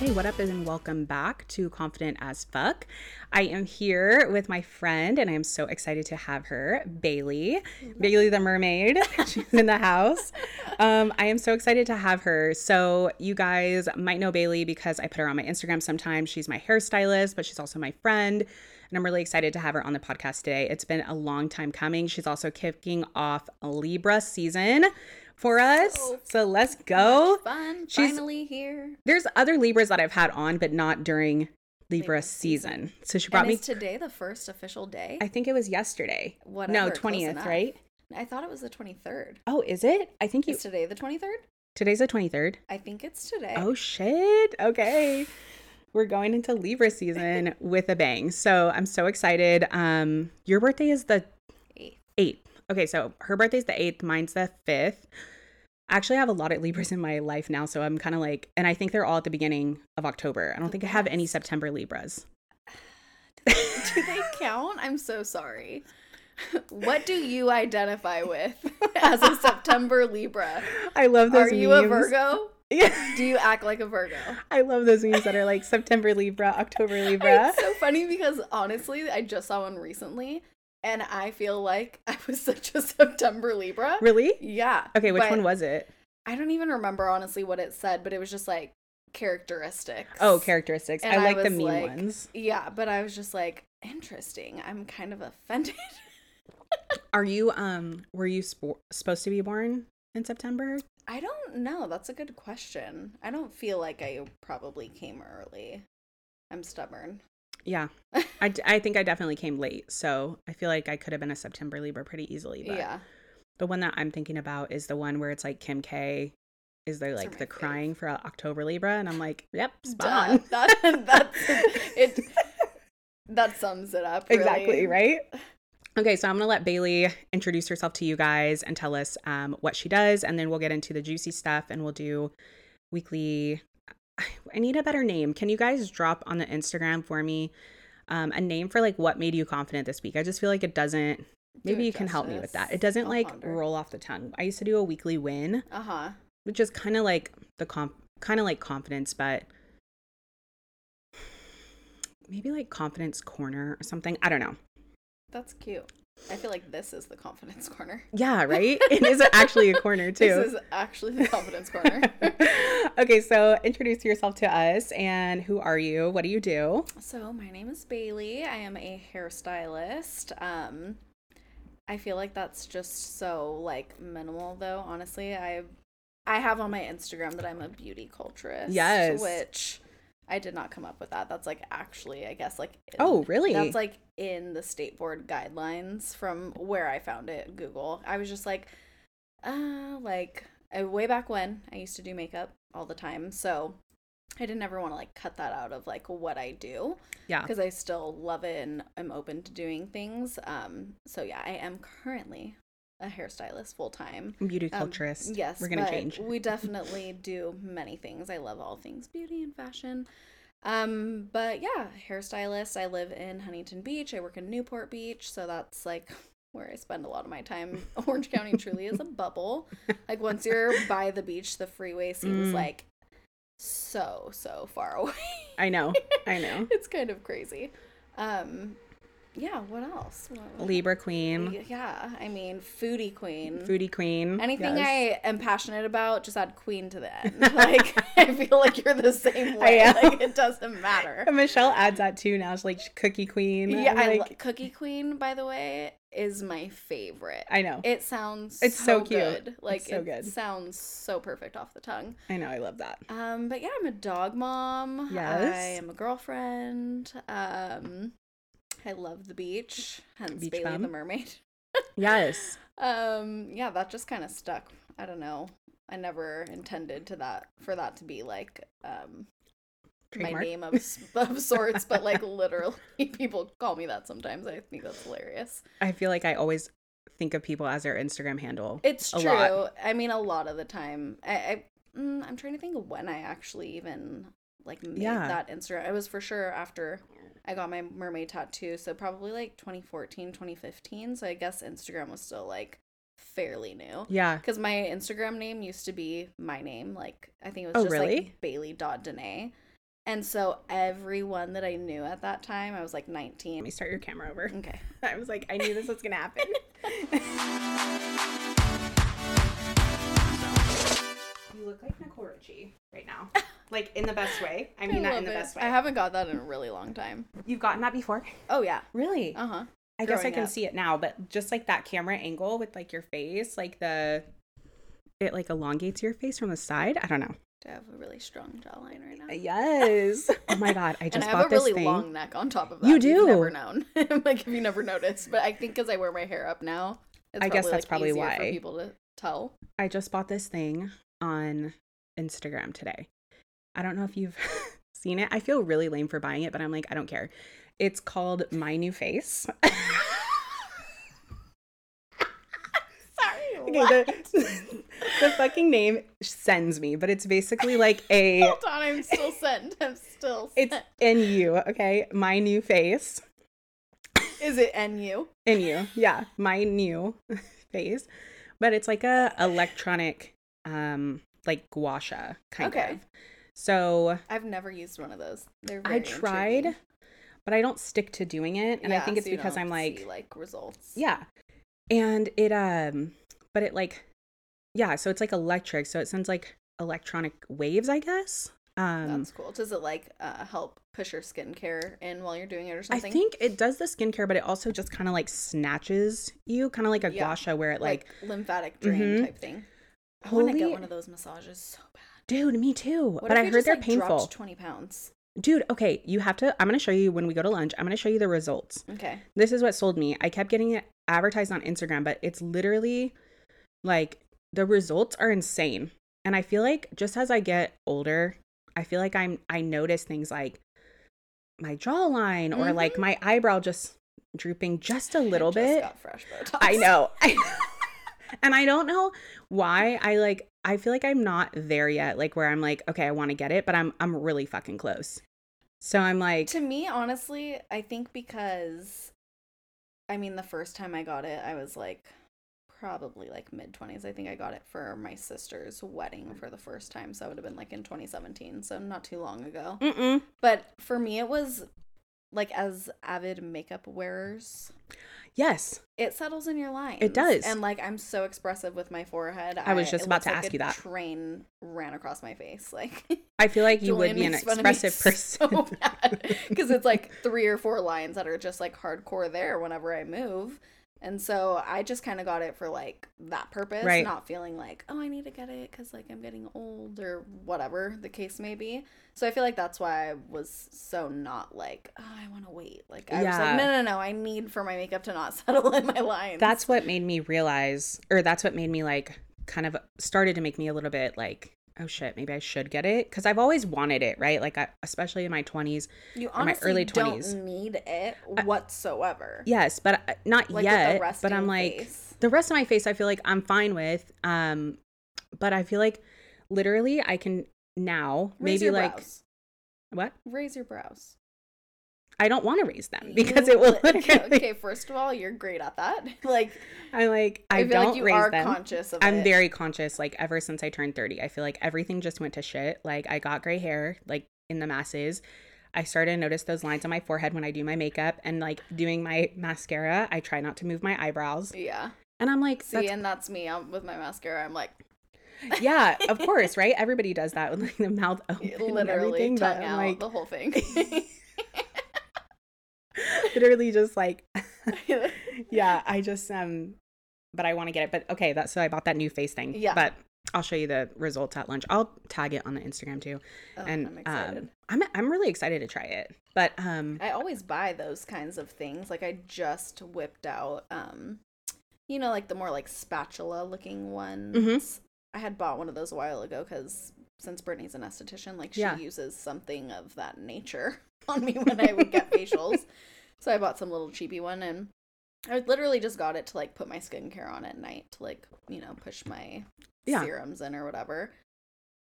Okay, what up, and welcome back to Confident as Fuck. I am here with my friend, and I am so excited to have her, Bailey. Bailey the mermaid. She's in the house. Um, I am so excited to have her. So, you guys might know Bailey because I put her on my Instagram sometimes. She's my hairstylist, but she's also my friend. And I'm really excited to have her on the podcast today. It's been a long time coming. She's also kicking off Libra season for us. So So let's go. Fun. She's- Finally here. There's other Libras that I've had on, but not during Libra Libra season. So she brought me. today the first official day? I think it was yesterday. Whatever. no, twentieth, right? I thought it was the 23rd. Oh, is it? I think you. Is today the 23rd? Today's the twenty third. I think it's today. Oh shit. Okay. We're going into Libra season with a bang. So I'm so excited. Um your birthday is the Eighth. 8th. Okay, so her birthday's the 8th, mine's the 5th. I actually have a lot of Libras in my life now, so I'm kind of like and I think they're all at the beginning of October. I don't think I have any. September Libras. do they count? I'm so sorry. What do you identify with as a September Libra? I love those Are you a. Virgo? Yeah. Do you act like a Virgo? I love those memes that are like September Libra, October Libra. It's so funny because honestly, I just saw one recently and I feel like I was such a September Libra. Really? Yeah. Okay, which one was it? I don't even remember honestly what it said, but it was just like characteristics. Oh, characteristics. And I like the mean like- ones. Yeah, but I was just like, interesting. I'm kind of offended. Are you um were you spo- supposed to be born in September? I don't know. That's a good question. I don't feel like I probably came early. I'm stubborn. Yeah. I, d- I think I definitely came late. So I feel like I could have been a September Libra pretty easily. But yeah. the one that I'm thinking about is the one where it's like Kim K is there like the fave. crying for October Libra and I'm like, yep, spot on. That, that's it. That sums it up. really. Exactly, right? Okay, so I'm gonna let Bailey introduce herself to you guys and tell us um, what she does, and then we'll get into the juicy stuff and we'll do weekly. I need a better name. Can you guys drop on the Instagram for me um, a name for like what made you confident this week? I just feel like it doesn't. Maybe it you can help me with that. It doesn't I'll like ponder. roll off the tongue. I used to do a weekly win, Uh huh. which is kind of like the comp, kind of like confidence, but maybe like confidence corner or something. I don't know. That's cute. I feel like this is the confidence corner. Yeah, right? It is actually a corner too. This is actually the confidence corner. okay, so introduce yourself to us and who are you? What do you do? So my name is Bailey. I am a hairstylist. Um I feel like that's just so like minimal though, honestly. I I have on my Instagram that I'm a beauty culturist. Yes. Which I did not come up with that. That's like actually, I guess like in- Oh, really? That's like in the state board guidelines from where I found it, Google. I was just like, uh, like uh, way back when I used to do makeup all the time, so I didn't ever want to like cut that out of like what I do Yeah. because I still love it and I'm open to doing things. Um, so yeah, I am currently a hairstylist full time. Beauty Um, yes, We're going to change. We definitely do many things. I love all things beauty and fashion. Um, but yeah, hairstylist. I live in Huntington Beach. I work in Newport Beach, so that's like where I spend a lot of my time. Orange County truly is a bubble. Like once you're by the beach, the freeway seems Mm. like so so far away. I know. I know. it's kind of crazy. Um, yeah. What else? What- Libra queen, Yeah, I mean, foodie queen. foodie queen. Anything yes. I am passionate about, just add queen to the end. Like I feel like you're the same I way. am. Like it doesn't matter. And Michelle adds that too now. She's like cookie queen. Yeah, I'm I like, lo- cookie queen. By the way, is my favorite. I know. It sounds It's so cute. good. Like so it good. sounds so perfect off the tongue. I know. I love that. Um, but yeah, I'm a dog mom. Yes. I am a girlfriend. Um, I love the beach. Hence Beach Bailey bum. the mermaid. Yes. Um, yeah, that just kind of stuck I don't know. I never intended to that for that to be like um my name of of sorts, but like literally people call me that sometimes. I think that's hilarious. I feel like I always think of people as their Instagram handle. It's true. lot. I mean, a lot of the time, I, I mm, I'm trying to think of when I actually even like made Yeah. that Instagram. It was for sure after I got my mermaid tattoo, so probably like 2014, 2015. So I guess Instagram was still like fairly new. Yeah. Because my Instagram name used to be my name, like I think it was Oh, just really? like Bailey.Danae. And so everyone that I knew at that time, I was like 19. Let me start your camera over. Okay. I was like, I knew this was gonna happen. you look like Nicole Richie right now. Like in the best way. I mean that in the it. best way. I haven't got that in a really long time. You've gotten that before? Oh yeah. Really? Uh huh. I guess I can up. see it now, but just like that camera angle with like your face, like the it like elongates your face from the side. I don't know. I have a really strong jawline right now. Yes. Oh my god, I just and I bought have a this really thing. long neck on top of that. You do. you've never known. like if you never noticed, but I think because I wear my hair up now, it's I guess that's like, probably why. for people to tell. I just bought this thing on Instagram today. I don't know if you've seen it. I feel really lame for buying it, but I'm like, I don't care. It's called My New Face. Sorry. okay, the, the fucking name sends me, but it's basically like a Hold on, I'm still sent. I'm still. it's Sent. in you, okay? My new face. Is it NU? In you. Yeah, my new face. But it's like a electronic um like gua sha kind Okay. of. So I've never used one of those. They're I tried, intriguing. but I don't stick to doing it. And I think it's so because I'm like, see, like results. yeah. And it um but it like yeah, so it's like electric, so it sends like electronic waves, I guess. Um That's cool. Does it like uh, help push your skincare in while you're doing it or something? I think it does the skincare, but it also just kind of like snatches you, kind of like a Yeah. gua sha where it like, like, lymphatic drain Mhm. type thing. I want to get one of those massages so bad. Dude, me too. What but I heard just, they're like, painful. Twenty pounds. Dude, okay, you have to I'm going to show you when we go to lunch. I'm going to show you the results. Okay. This is what sold me. I kept getting it advertised on Instagram, but it's literally like the results are insane. And I feel like just as I get older, I feel like I'm I notice things like my jawline or like Mhm. my eyebrow just drooping just a little I just bit. Got fresh Botox. I know. I know. And I don't know why I like I feel like I'm not there yet like where I'm like okay, I want to get it, but I'm I'm really fucking close. So I'm like To me, honestly, I think because, I mean, the first time I got it, I was like probably like mid 20s. I think I got it for my sister's wedding for the first time. So it would have been like in 2017. So not too long ago. Mm-mm. But for me, it was like as avid makeup wearers, Yes. it settles in your lines. It does. And like I'm so expressive with my forehead. I was just about to like ask you that. Train ran across my face. Like I feel like you would be an makes fun of expressive person. so because it's like three or four lines that are just like hardcore there whenever I move. And so I just kind of got it for like that purpose, Right. not feeling like, oh, I need to get it because like I'm getting old or whatever the case may be. So I feel like that's why I was so not like, oh, I want to wait. Like I was Yeah. like, no, no, no, I need for my makeup to not settle in my lines. that's what made me realize or that's what made me like kind of started to make me a little bit like oh shit maybe i should get it because i've always wanted it right like I, especially in my 20s you my honestly early don't 20s. need it I- whatsoever. yes but I- not Like yet rest but i'm like face. the rest of my face i feel like i'm fine with um but i feel like literally i can now Raise maybe your like brows. what raise your brows. I don't want to raise them because You it will literally okay, first of all, you're great at that. Like i'm like i, I, feel don't like you raise are them conscious of I'm it. very conscious, like ever since I turned 30. I feel like everything just went to shit. Like I got gray hair, like in the masses. I started to notice those lines on my forehead when I do my makeup and like doing my mascara. I try not to move my eyebrows. Yeah. And I'm like, See, that's- and that's me um, with my mascara. I'm like yeah, of course, right? Everybody does that with like the mouth open literally. But tongue I'm out like the whole thing. literally just like, yeah, I just, um, but I want to get it. But okay, that's so I bought that new face thing. Yeah. But I'll show you the results at lunch. I'll tag it on the Instagram too. Oh, and I'm excited. um, I'm I'm really excited to try it. But um, I always buy those kinds of things. Like I just whipped out um you know like the more like spatula looking ones Mm-hmm. I had bought one of those a while ago because since Brittany's an esthetician, like she Yeah. uses something of that nature on me when I would get facials. So I bought some little cheapy one and I literally just got it to like put my skincare on at night to like, you know, push my Yeah. serums in or whatever.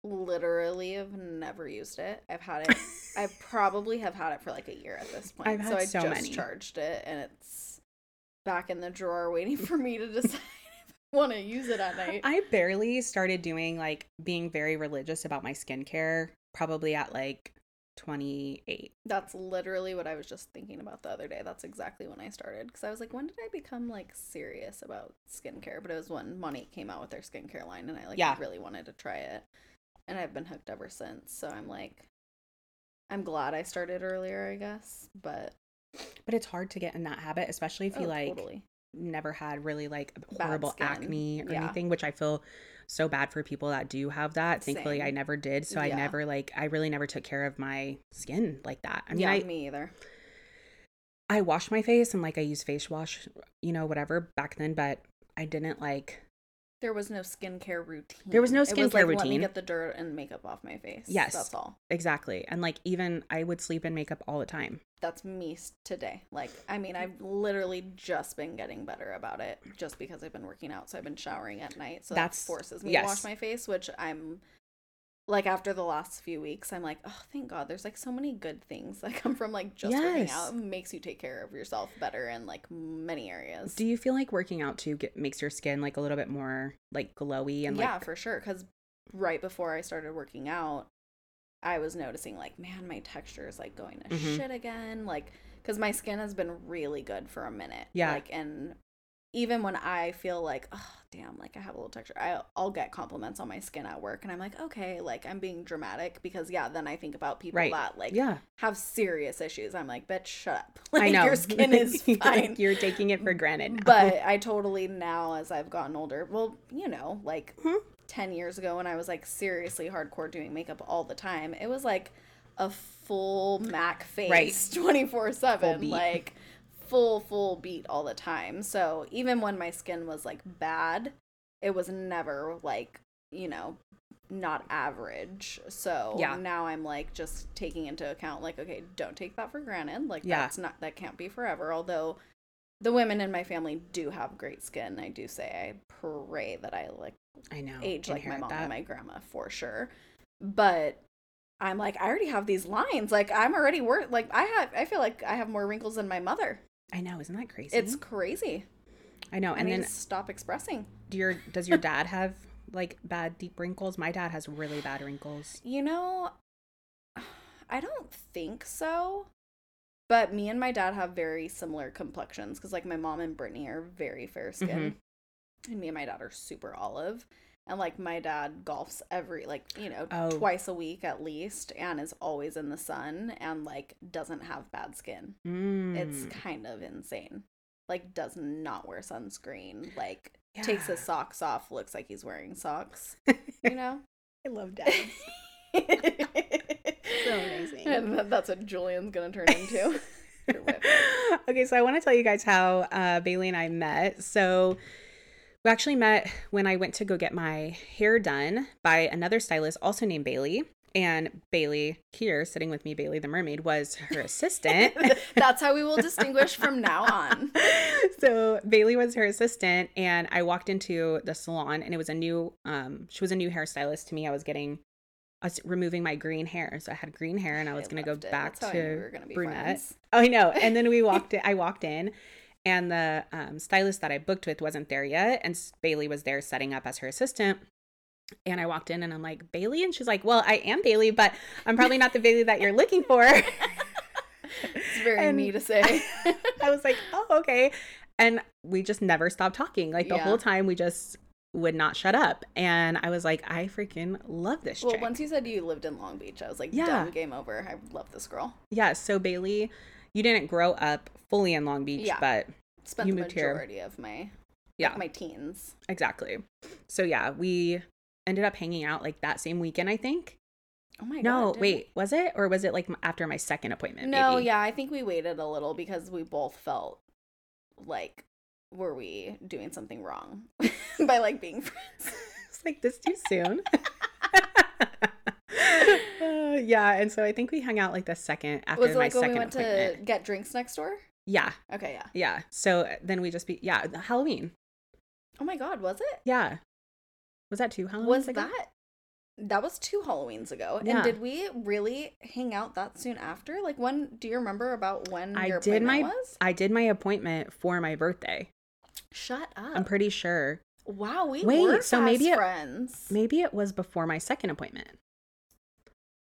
Literally have never used it. I've had it I probably have had it for like a year at this point. I've so had I so just many. charged it and it's back in the drawer waiting for me to decide want to use it at night. I barely started doing like being very religious about my skincare probably at like 28. That's literally what I was just thinking about the other day. That's exactly when I started because I was like, when did I become like serious about skincare? But it was when Monique came out with their skincare line, and I like Yeah. really wanted to try it, and I've been hooked ever since. So I'm like, I'm glad I started earlier, I guess. But But it's hard to get in that habit, especially if you oh, like totally. Never had really like horrible acne or Yeah. anything, which I feel so bad for people that do have that. Thankfully, I never did. So I never like, I really never took care of my skin like that. I mean, yeah, I, me either. I wash my face and like I use face wash, you know, whatever back then, but I didn't like, There was no skincare routine. There was no skincare It was like, Let me get the dirt and makeup off my face. Yes. that's all. exactly. And like, even I would sleep in makeup all the time. that's me today. Like, I mean, I've literally just been getting better about it just because I've been working out. So I've been showering at night. So That's- that forces me yes. to wash my face, which I'm like, after the last few weeks, I'm like, oh, thank God. There's like so many good things that come from like just working out. It makes you take care of yourself better in like many areas. Do you feel like working out too get, makes your skin like a little bit more like glowy and yeah, like, for sure. Because right before I started working out, I was noticing like, man, my texture is like going to Mhm. shit again. Like, because my skin has been really good for a minute. Yeah. Like, and even when I feel like, oh, damn, like I have a little texture, I, I'll get compliments on my skin at work. And I'm like, okay, like I'm being dramatic because, yeah, then I think about people right? that like yeah, have serious issues. I'm like, bitch, shut up. I Like, know Your skin is Like, fine. You're taking it for granted. now. But I totally now, as I've gotten older, well, you know, like Mhm. 10 years ago when I was like seriously hardcore doing makeup all the time, it was like a full Mac face 24 Full 7. Like full, full beat all the time. So even when my skin was like bad, it was never like, you know, not average. So Yeah. now I'm like just taking into account, like, okay, don't take that for granted. Like, Yeah. that's not, that can't be forever. Although the women in my family do have great skin. I do say I pray that I like I know. age like my mom that. and my grandma for sure. But I'm like, I already have these lines. Like I'm already work like I have I feel like I have more wrinkles than my mother. I know, isn't that crazy? It's crazy. I know. And then stop expressing. do your does your dad have like bad deep wrinkles? My dad has really bad wrinkles. You know, I don't think so. But me and my dad have very similar complexions because, like, my mom and Brittany are very fair skin, mm-hmm. and me and my dad are super olive. And like, my dad golfs every, like, you know, Oh. twice a week at least, and is always in the sun, and like, doesn't have bad skin. It's Mm. kind of insane. Like, does not wear sunscreen. Like, takes his socks off, looks like he's wearing socks. You know. I love dads. so amazing. And that's what Julian's gonna turn into. Okay, so I want to tell you guys how uh, Bailey and I met. So we actually met when I went to go get my hair done by another stylist, also named Bailey. And Bailey, here sitting with me, Bailey the mermaid, was her assistant. that's how we will distinguish from now on. so Bailey was her assistant, and I walked into the salon, and it was a new. Um, she was a new hairstylist to me. I was getting, I was removing my green hair, so I had green hair, and I was gonna go it. back That's I to we were gonna be brunette. friends. Oh, I know. And then we walked. in, I walked in, and the um, stylist that I booked with wasn't there yet, and Bailey was there setting up as her assistant. And I walked in, and I'm like Bailey, and she's like, "Well, I am Bailey, but I'm probably not the Bailey that you're looking for." It's very And me to say. I was like, "Oh, okay." And we just never stopped talking. Like the Yeah. whole time, we just would not shut up. And I was like, "I freaking love this well, chick." once you said you lived in Long Beach, I was like, Yeah. game over. I love this girl. yeah. So Bailey, you didn't grow up fully in Long Beach, Yeah. but Spent You the moved here. majority of my Yeah. like, my teens. exactly. So yeah, we ended up hanging out like that same weekend. I think. Oh my god. no, wait, was it or was it like after my second appointment? No, maybe? yeah, I think we waited a little because we both felt like were we doing something wrong by like being friends. was like, this too soon. Uh, yeah, and so I think we hung out like the second after Was it my like when second we went appointment. to get drinks next door? Yeah, Okay, yeah. yeah. So uh, then we just be yeah Halloween. Oh my god, was it? Yeah, was that two Halloweens was ago? that that was two Halloweens ago? Yeah. And did we really hang out that soon after? Like when? Do you remember about when I your did appointment my was? I did my appointment for my birthday. Shut up! I'm pretty sure. wow, we Wait, were so fast maybe it- friends. Maybe it was before my second appointment.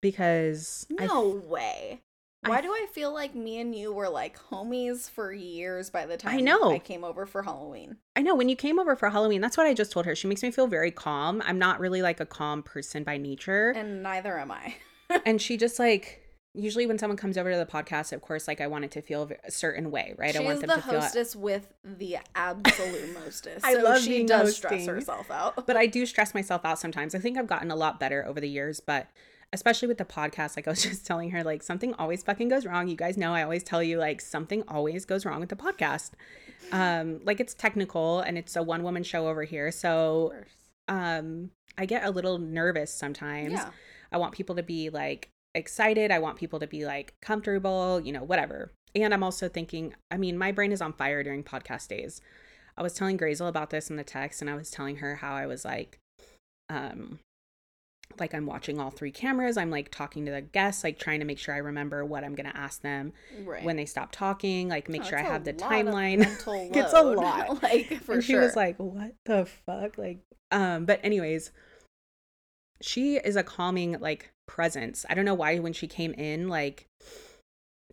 Because I no way. I Why do I feel like me and you were like homies for years by the time I know. I came over for Halloween? I know when you came over for Halloween, that's what I just told her. She makes me feel very calm. I'm not really like a calm person by nature. And neither am I. and she just like usually when someone comes over to the podcast, of course, like I want it to feel a certain way, right? I She's want them the to feel. hostess with the absolute mostest. I so love she being does stress herself out. But I do stress myself out sometimes. I think I've gotten a lot better over the years, but especially with the podcast, like I was just telling her, like something always fucking goes wrong. You guys know I always tell you like something always goes wrong with the podcast. Um, like it's technical and it's a one woman show over here, so um, I get a little nervous sometimes. Yeah. I want people to be like excited. I want people to be like comfortable, you know, whatever. And I'm also thinking, I mean, my brain is on fire during podcast days. I was telling Grazel about this in the text and I was telling her how I was like, um, like I'm watching all three cameras. I'm like talking to the guests, like trying to make sure I remember what I'm gonna ask them Right. when they stop talking, like make Oh, sure I have the timeline. It's a lot. like for and she was like, "What the fuck?" Like, um, but anyways, she is a calming like presence. I don't know why when she came in, like,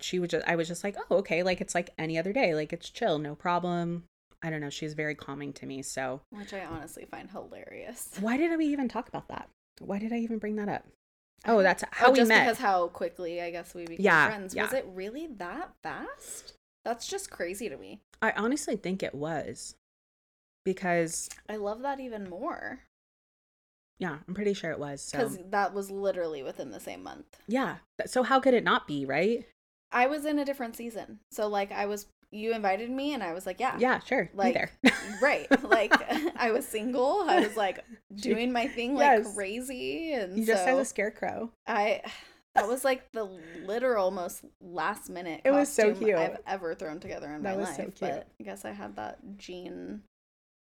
she would just, I was just like, "Oh, okay," like it's like any other day, like it's chill, no problem. I don't know. She's very calming to me. So, which I honestly find hilarious. why didn't we even talk about that? Why did I even bring that up? Oh, that's how we just met. because how quickly I guess we became Yeah, friends. yeah. Was it really that fast? That's just crazy to me. I honestly think it was because, I love that even more yeah, I'm pretty sure it was. So, because that was literally within the same month. yeah. So how could it not be, right? I was in a different season, so like I was. You invited me, and I was like, yeah, Yeah, sure. Like, be there. right. Like I was single. I was like doing my thing like Yes. crazy, and You just so as a scarecrow. I. That was like the literal most last minute. It was so costume cute. I've ever thrown together in That my life. so. But I guess I had that jean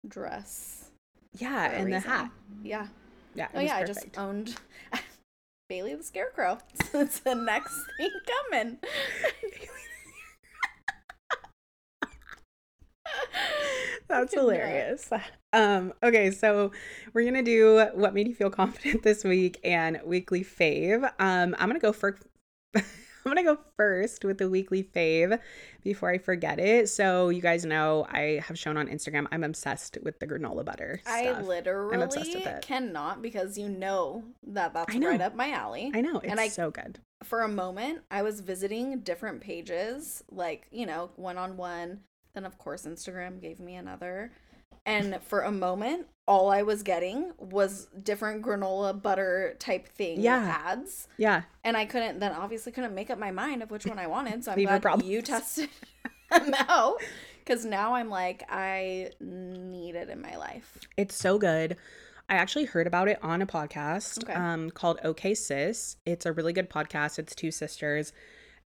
dress. Yeah, and the hat. Yeah. Yeah. Oh yeah, I just owned Bailey the Scarecrow. it's the next thing coming. That's hilarious. Um, okay, so we're gonna do what made you feel confident this week and weekly fave. Um, I'm gonna go for I'm gonna go first with the weekly fave before I forget it. So you guys know I have shown on Instagram I'm obsessed with the granola butter. I stuff. literally obsessed with it. cannot because you know that that's know. right up my alley. I know it's and I- so good. For a moment, I was visiting different pages, like, you know, one on one. Then, of course, Instagram gave me another. And for a moment, all I was getting was different granola butter type thing Yeah. ads. Yeah, And I couldn't, then obviously couldn't make up my mind of which one I wanted. So I'm Beaver glad you tested them out. Because now I'm like, I need it in my life. It's so good. I actually heard about it on a podcast Okay. um, called OK Sis. It's a really good podcast. It's two sisters,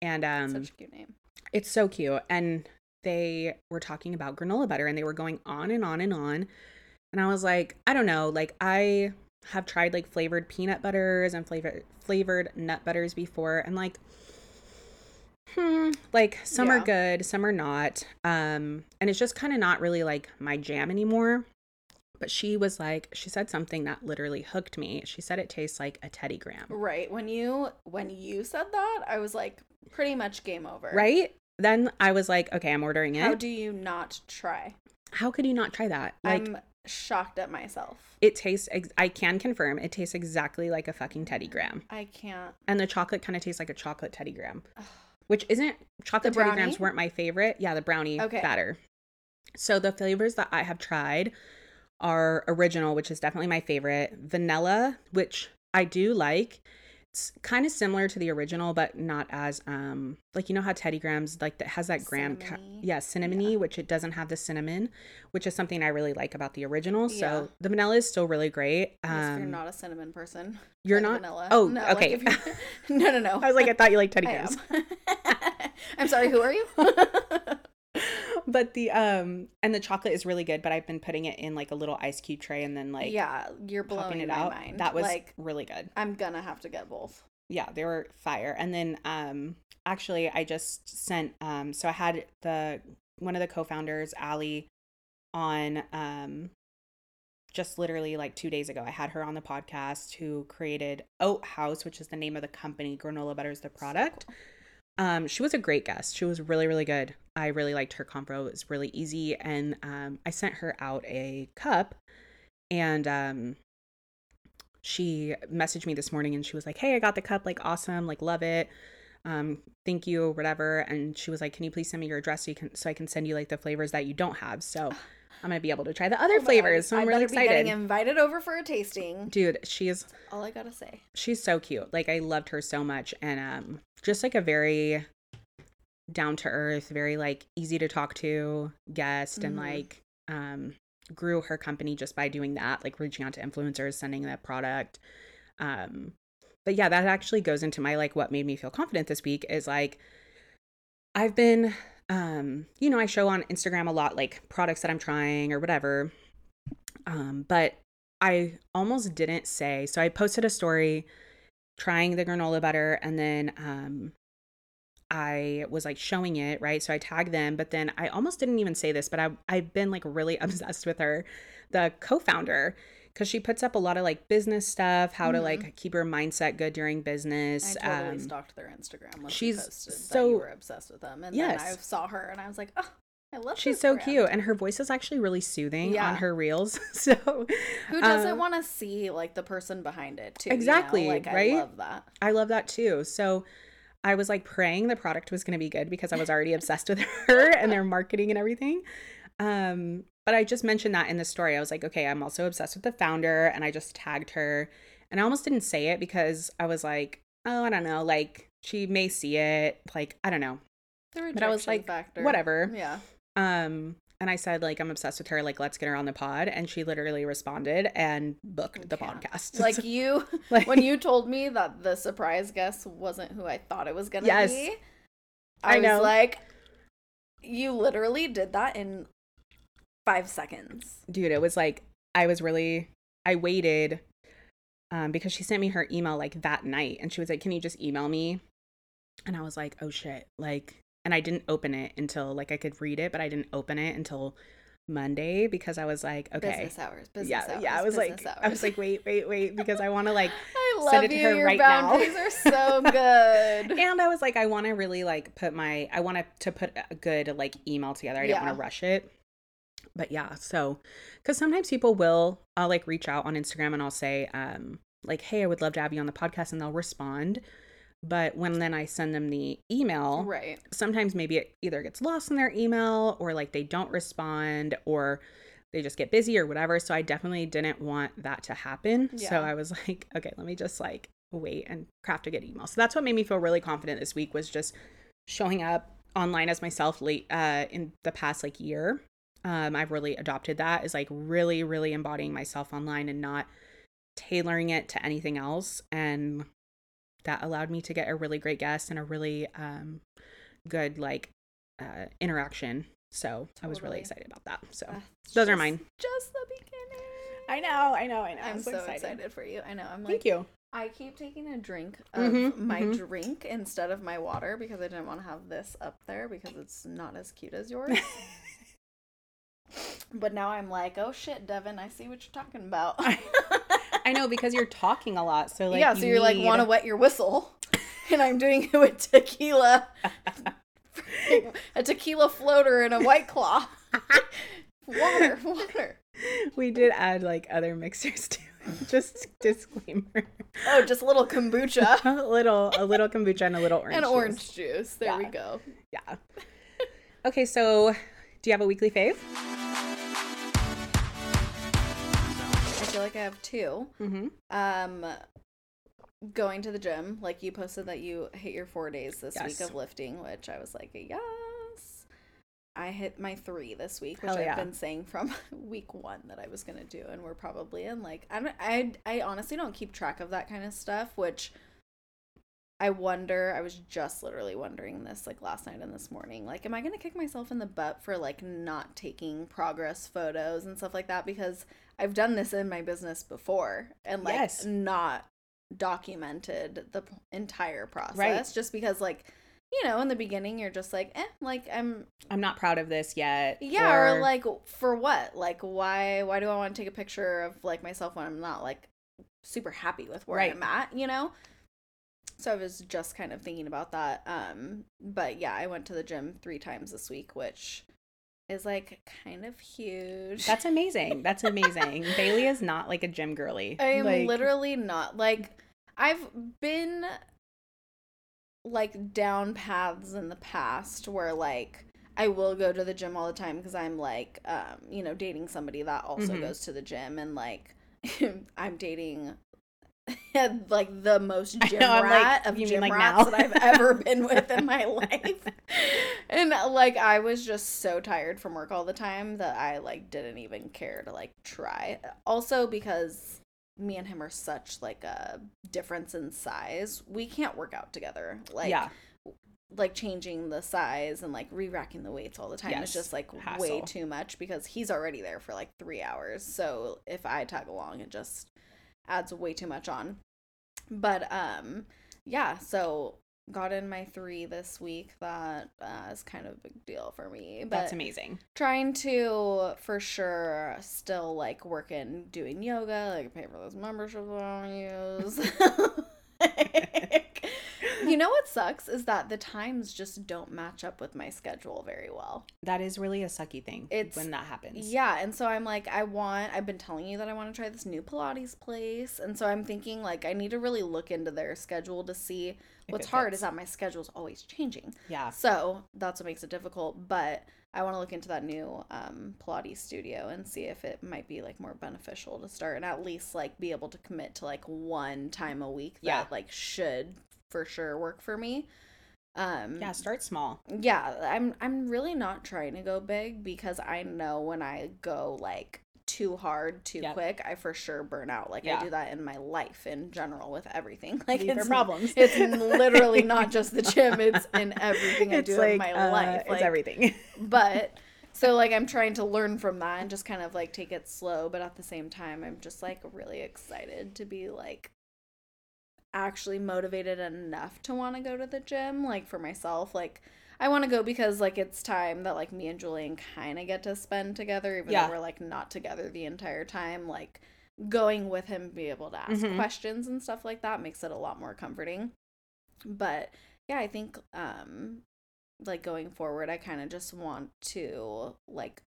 and um, Such a cute name. it's so cute. And they were talking about granola butter, and they were going on and on and on. And I was like, I don't know. Like I have tried like flavored peanut butters and flavored flavored nut butters before, and like. Hmm, like some are good, some are not. Um, and it's just kind of not really like my jam anymore. But she was like, she said something that literally hooked me. She said it tastes like a Teddy Graham. Right. When you when you said that, I was like, pretty much game over. Right? Then I was like, okay, I'm ordering it. How do you not try? How could you not try that? Like, I'm shocked at myself. it tastes, ex- I can confirm, it tastes exactly like a fucking Teddy Graham. I can't. And the chocolate kind of tastes like a chocolate Teddy Graham, which isn't, chocolate Teddy? Grahams weren't my favorite. Yeah, the brownie Okay. batter. So the flavors that I have tried are original, which is definitely my favorite, vanilla, which I do like. Kind of similar to the original, but not as um like you know how Teddy Grahams like that has that graham ca- yeah cinnamony, Yeah. which it doesn't have the cinnamon, which is something I really like about the original. So Yeah. the vanilla is still really great. Guess if you're Um, not a cinnamon person. you're like not. vanilla. Oh, no, like okay. if no, no, no. I was like, I thought you liked Teddy I Grahams. I'm sorry. Who are you? But the um and the chocolate is really good. But I've been putting it in like a little ice cube tray and then like yeah, you're blowing it my out. mind. That was like really good. I'm gonna have to get both. yeah they were fire and then um actually i just sent um so i had the one of the co-founders ali on um just literally like two days ago i had her on the podcast who created Oat Haus which is the name of the company granola butter is the product um she was a great guest. She was really really good. I really liked her convo it was really easy. And um i sent her out a cup and um she messaged me this morning and she was like, "Hey, I got the cup, like awesome, like love it. Um, thank you, whatever." And she was like, "Can you please send me your address so you can so I can send you like the flavors that you don't have?" So I'm gonna be able to try the other Oh God, flavors. So I I'm really excited. be getting invited over for a tasting. Dude, she's All I gotta say. she's so cute. Like I loved her so much, and um, just like a very down to earth, very like easy to talk to guest, and Mhm. like um, grew her company just by doing that, like reaching out to influencers, sending that product. Um, but yeah, that actually goes into my like what made me feel confident this week is like I've been um, you know, I show on Instagram a lot like products that I'm trying or whatever. Um, but I almost didn't say. So I posted a story trying the granola butter and then um I was like showing it, right? So I tagged them, but then I almost didn't even say this, but I I've been like really obsessed with her, the co-founder, because she puts up a lot of like business stuff, how to Mhm. like keep her mindset good during business. I totally um, stalked their Instagram. When she's she posted that so- you were obsessed with them, and Yes. then I saw her, and I was like, oh, I love. Her. She's so brand." cute, and her voice is actually really soothing Yeah. on her reels. So Who doesn't um, want to see like the person behind it too? you know? Exactly, Like right? I love that. I love that too. So I was like praying the product was going to be good because I was already obsessed with her and their marketing and everything. Um, but I just mentioned that in the story. I was like, okay, I'm also obsessed with the founder, and I just tagged her. And I almost didn't say it because I was like, oh, I don't know, like she may see it, like I don't know, The But I was rejection like, factor. whatever. Yeah. Um, and I said like I'm obsessed with her, like let's get her on the pod, and she literally responded and booked the Yeah. podcast. Like you, Like- when you told me that the surprise guest wasn't who I thought it was gonna Yes. be, I I, was know. like, you literally did that in five seconds. dude it was like i was really i waited um because she sent me her email like that night and she was like can you just email me and i was like oh shit like and i didn't open it until like i could read it but i didn't open it until monday because i was like okay Business hours. Business yeah hours. yeah i was like business i was like wait wait wait because i want to like I send love it to you. her Your right now. boundaries are so good. and i was like i want to really like put my i want to to put a good like email together i didn't want to rush it but yeah so because sometimes people will i'll like reach out on instagram and i'll say um like hey i would love to have you on the podcast and they'll respond but when then i send them the email right. sometimes maybe it either gets lost in their email or like they don't respond or they just get busy or whatever. So I definitely didn't want that to happen. So I was like, okay, let me just like wait and craft a good email. So that's what made me feel really confident this week was just showing up online as myself late uh in the past like year. Um I've really adopted that is like really really embodying myself online and not tailoring it to anything else and that allowed me to get a really great guest and a really um good like uh interaction so i was really excited about that so That's those are mine Just the beginning. i know i know i know I'm so excited. for you. I know. I'm like, thank you I keep taking a drink of Mhm, my mhm. drink instead of my water because I didn't want to have this up there because it's not as cute as yours. but now I'm like, oh shit, Devin, I see what you're talking about. i know because you're talking a lot so like yeah, so you you're like, want to wet your whistle, and I'm doing it with tequila, a tequila floater and a white claw. water, water. we did add like other mixers too just disclaimer Oh, just a little kombucha a little a little kombucha and a little orange and juice. orange juice. There we go. yeah okay so do you have a weekly fave I feel like I have two. mm-hmm Um, going to the gym. Like you posted that you hit your four days this Yes. week of lifting, which I was like, yes. I hit my three this week, which Hell I've been saying from week one that I was gonna do, and we're probably in like I don't, I I honestly don't keep track of that kind of stuff, which I wonder. I was just literally wondering this like last night and this morning. Like, am I gonna kick myself in the butt for like not taking progress photos and stuff like that? Because I've done this in my business before and like Yes. not documented the p- entire process Right. just because like you know in the beginning you're just like eh like i'm I'm not proud of this yet. yeah or, like for what like why why do i want to take a picture of like myself when i'm not like super happy with where Right. i'm at you know so i was just kind of thinking about that um but yeah i went to the gym three times this week which is like kind of huge That's amazing. That's amazing. Bailey is not like a gym girly. I'm Like, literally not like I've been like down paths in the past where like I will go to the gym all the time because I'm like um you know dating somebody that also Mhm. goes to the gym and like I'm dating like the most gym know, I'm like, rat of gym like, rats now? that I've ever been with in my life. And like I was just so tired from work all the time that I like didn't even care to like try. Also because me and him are such like a difference in size, we can't work out together. Like yeah. like changing the size and like re-racking the weights all the time Yes, is just like way too much because he's already there for like three hours. So if I tag along, it just adds way too much on. But um, yeah. So got in my three this week. That uh, is kind of a big deal for me. But That's amazing. trying to for sure still like working doing yoga like pay for those memberships i don't use you know what sucks is that the times just don't match up with my schedule very well That is really a sucky thing It's- when that happens. yeah and so i'm like i want i've been telling you that i want to try this new pilates place and so i'm thinking like i need to really look into their schedule to see what's hard is that my schedule is always changing Yeah. so that's what makes it difficult. But I want to look into that new um, Pilates studio and see if it might be like more beneficial to start and at least like be able to commit to like one time a week that Yeah. like should for sure work for me. Um, Yeah, start small. yeah, I'm I'm really not trying to go big because I know when I go like too hard too Yep. quick, I for sure burn out. Like I do that in my life in general with everything. Like for it's problems. It's literally not just the gym; it's in everything I It's do in my uh, life. Like, it's everything. but so like I'm trying to learn from that and just kind of like take it slow, but at the same time, I'm just like really excited to be like actually motivated enough to want to go to the gym like for myself like I want to go because like it's time that like me and Julian kind of get to spend together even Yeah. though we're like not together the entire time like going with him be able to ask Mhm. questions and stuff like that makes it a lot more comforting but yeah I think um like going forward I kind of just want to like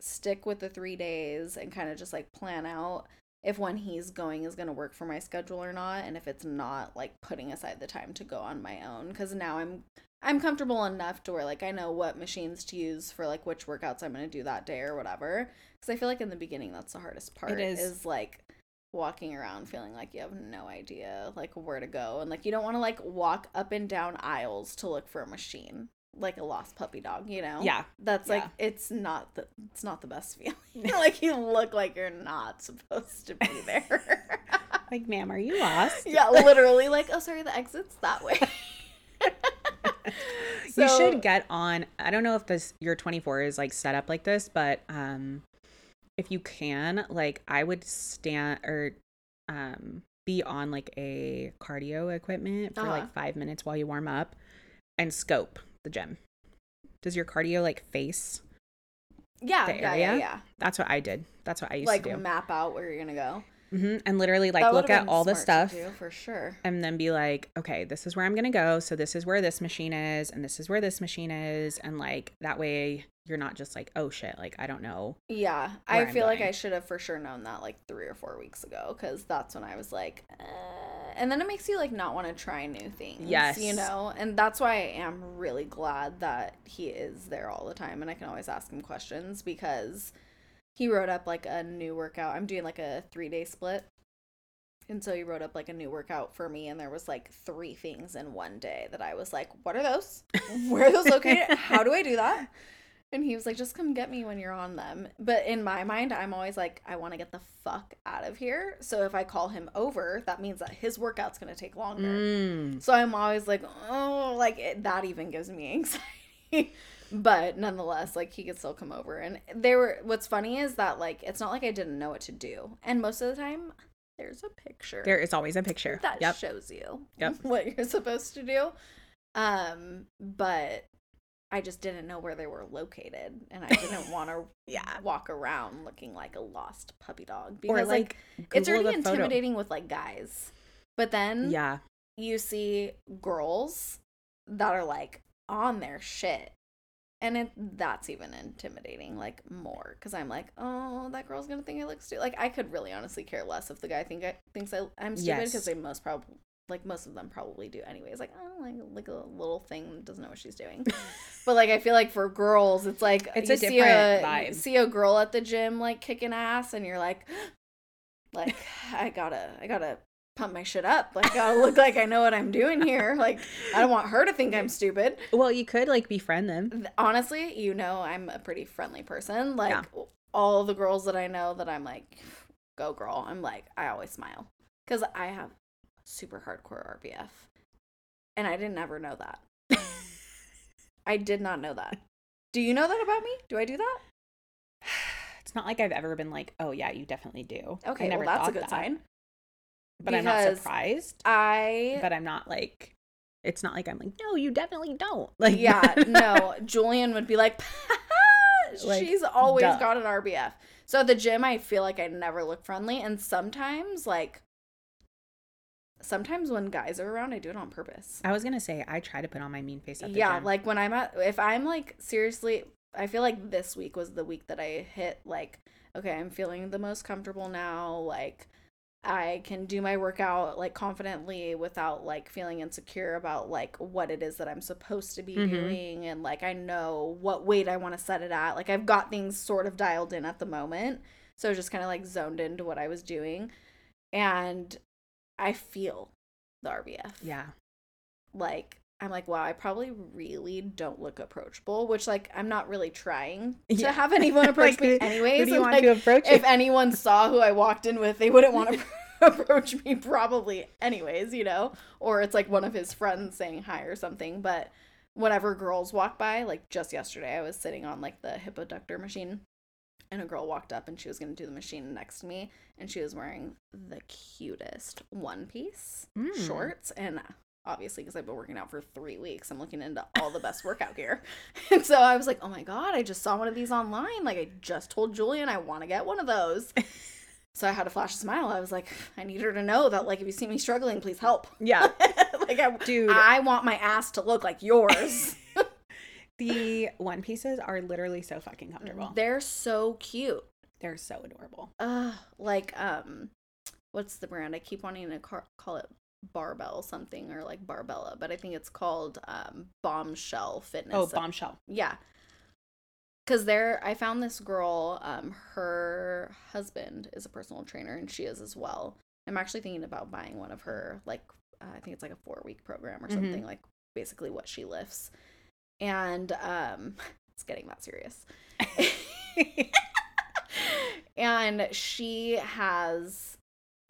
stick with the 3 days and kind of just like plan out if when he's going is going to work for my schedule or not and if it's not like putting aside the time to go on my own. Cuz now I'm I'm comfortable enough to where like I know what machines to use for like which workouts I'm going to do that day or whatever. Cuz I feel like in the beginning that's the hardest part is. like walking around feeling like you have no idea like where to go and like you don't want to like walk up and down aisles to look for a machine like a lost puppy dog you know Yeah. that's like Yeah. it's not the it's not the best feeling like you look like you're not supposed to be there Like, ma'am, are you lost? yeah literally like oh sorry the exit's that way you should get on. I don't know if this your 24 is like set up like this, but um if you can, like I would stand or um be on like a cardio equipment for Uh-huh. like 5 minutes while you warm up and scope the gym. Does your cardio like face? yeah yeah, yeah yeah That's what I did. That's what I used like to do. map out where you're gonna go hmm And literally like look at all the stuff do, for sure and then be like, okay, this is where I'm going to go. So this is where this machine is, and this is where this machine is. And like that way you're not just like, oh shit, like I don't know. Yeah, I I'm feel like. I should have for sure known that like three or four weeks ago because that's when I was like, uh, and then it makes you like not want to try new things. Yes. you know, and that's why I am really glad that he is there all the time and I can always ask him questions because he wrote up like a new workout. I'm doing like a three day split. And so he wrote up like a new workout for me, and there was like three things in one day that I was like, "What are those? Where are those located? How do I do that?" And he was like, "Just come get me when you're on them." But in my mind, I'm always like, "I want to get the fuck out of here." So if I call him over, that means that his workout's gonna take longer. Mm. So I'm always like, "Oh, like it, that even gives me anxiety." But nonetheless, like he could still come over. And there were. What's funny is that like it's not like I didn't know what to do, and most of the time there's a picture There is always a picture. that yep. shows you Yep. what you're supposed to do. Um, but I just didn't know where they were located, and I didn't want to Yeah. walk around looking like a lost puppy dog Or because like, like, it's already the photo. intimidating with like guys, but then Yeah. you see girls that are like on their shit. And it that's even intimidating, like more, because I'm like, oh, that girl's gonna think I look stupid. Like I could really honestly care less if the guy think I thinks I, I'm stupid, because Yes. they most probably, like most of them probably do anyways. Like oh, like like a little thing doesn't know what she's doing. but like I feel like for girls, it's like It's a different a, vibe. See a girl at the gym like kicking ass, and you're like, like I gotta I gotta pump my shit up. Like, gotta look like I know what I'm doing here. Like, I don't want her to think I'm stupid. Well, you could like befriend them. Honestly, you know, I'm a pretty friendly person. Like, Yeah. all the girls that I know that I'm like, go girl, I'm like, I always smile. Because I have super hardcore RBF. And I didn't ever know that. I did not know that. Do you know that about me? Do I do that? It's not like I've ever been like, oh yeah, you definitely do. Okay, well, that's a good that. sign. But I'm not because surprised. I But I'm not like, it's not like I'm like, no, you definitely don't. Like, yeah, no. Julian would be like, Like, she's always duh. got an RBF. So at the gym, I feel like I never look friendly, and sometimes like, sometimes when guys are around, I do it on purpose. I was gonna say I try to put on my mean face at the Yeah, gym. like when I'm at, if I'm like seriously, I feel like this week was the week that I hit like, okay, I'm feeling the most comfortable now. Like, I can do my workout like confidently without like feeling insecure about like what it is that I'm supposed to be Mhm. doing and like I know what weight I want to set it at. Like I've got things sort of dialed in at the moment. So just kind of like zoned into what I was doing and I feel the RBF yeah. like I'm like, wow, I probably really don't look approachable, which like I'm not really trying to Yeah. have anyone approach Like, me anyways. Who do you want like, to approach? if anyone saw who I walked in with, they wouldn't want to approach me probably anyways, you know? Or it's like one of his friends saying hi or something, but whenever girls walk by, like just yesterday I was sitting on like the hip abductor machine and a girl walked up and she was going to do the machine next to me and she was wearing the cutest one piece Mm. shorts and obviously because I've been working out for three weeks, I'm looking into all the best workout gear. And so I was like, oh my God, I just saw one of these online. Like I just told Julian I want to get one of those. so I had a flash smile. I was like, I need her to know that like if you see me struggling, please help. yeah, like I, dude. I want my ass to look like yours. the one pieces are literally so fucking comfortable. They're so cute. They're so adorable. Uh, like um, what's the brand? I keep wanting to ca- call it Barbell something or like Barbella, but I think it's called um Bombshell Fitness. Oh, bombshell. Yeah. Cause there, I found this girl. Um, her husband is a personal trainer, and she is as well. I'm actually thinking about buying one of her. Like, uh, I think it's like a four week program or something. Like, basically what she lifts, and um, it's getting that serious. and she has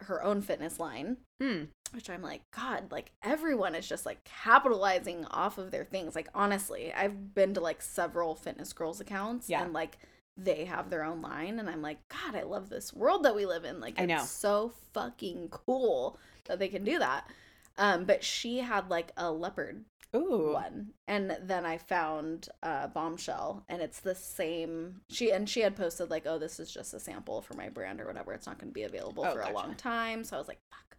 her own fitness line Hmm. which I'm like, God, like everyone is just like capitalizing off of their things. Like, honestly, I've been to like several fitness girls accounts Yeah. and like they have their own line. And I'm like, God, I love this world that we live in. Like, I it's know. so fucking cool that they can do that. Um, but she had like a leopard Ooh. one and then i found uh bombshell and it's the same she and she had posted like oh this is just a sample for my brand or whatever it's not going to be available Oh, for a long time so i was like fuck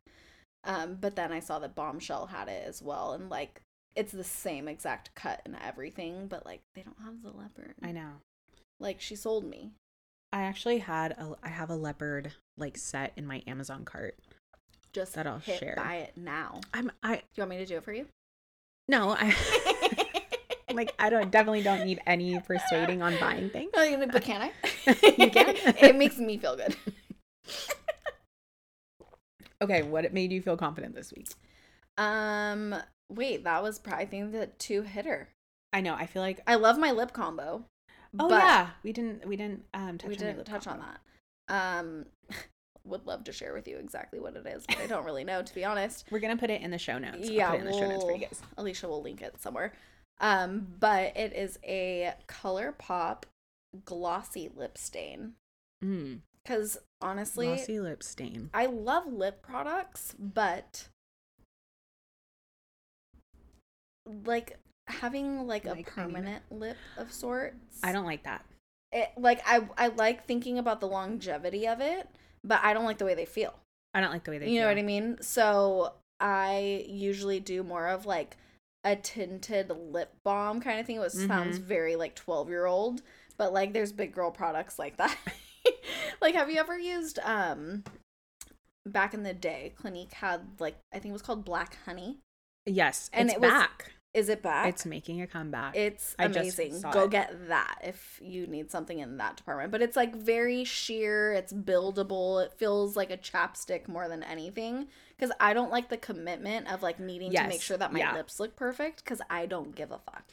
um but then i saw that bombshell had it as well and like it's the same exact cut and everything but like they don't have the leopard I know. like she sold me I actually had a I have a leopard like set in my Amazon cart. just That I'll share. buy it now I'm I Do you want me to do it for you no I like I don't definitely don't need any persuading on buying things. Oh, but can I? You can. it makes me feel good. Okay, what made you feel confident this week? Um, wait, that was probably, I think the two hitter. I know. I feel like. I love my lip combo. Oh but yeah, we didn't. We didn't um touch we on didn't lip touch on that. Um, would love to share with you exactly what it is, but I don't really know to be honest. We're gonna put it in the show notes. Yeah, in the show notes for you guys. Alicia will link it somewhere. Um, but it is a ColourPop glossy lip stain. Mm, Because honestly, glossy lip stain. I love lip products, but like having like a Like, I mean- permanent lip of sorts. I don't like that. it, like I I like thinking about the longevity of it, but I don't like the way they feel. I don't like the way they. you know what I mean? So I usually do more of like a tinted lip balm kind of thing. It sounds Mhm. very like 12 year old, but like there's big girl products like that. like, have you ever used, um, back in the day, Clinique had like, I think it was called Black Honey. Yes, And it's it was- back. Is it back? It's making a comeback. It's amazing. Go it. get that if you need something in that department. But it's like very sheer, it's buildable. It feels like a chapstick more than anything cuz I don't like the commitment of like needing to make sure that my yeah. lips look perfect cuz I don't give a fuck.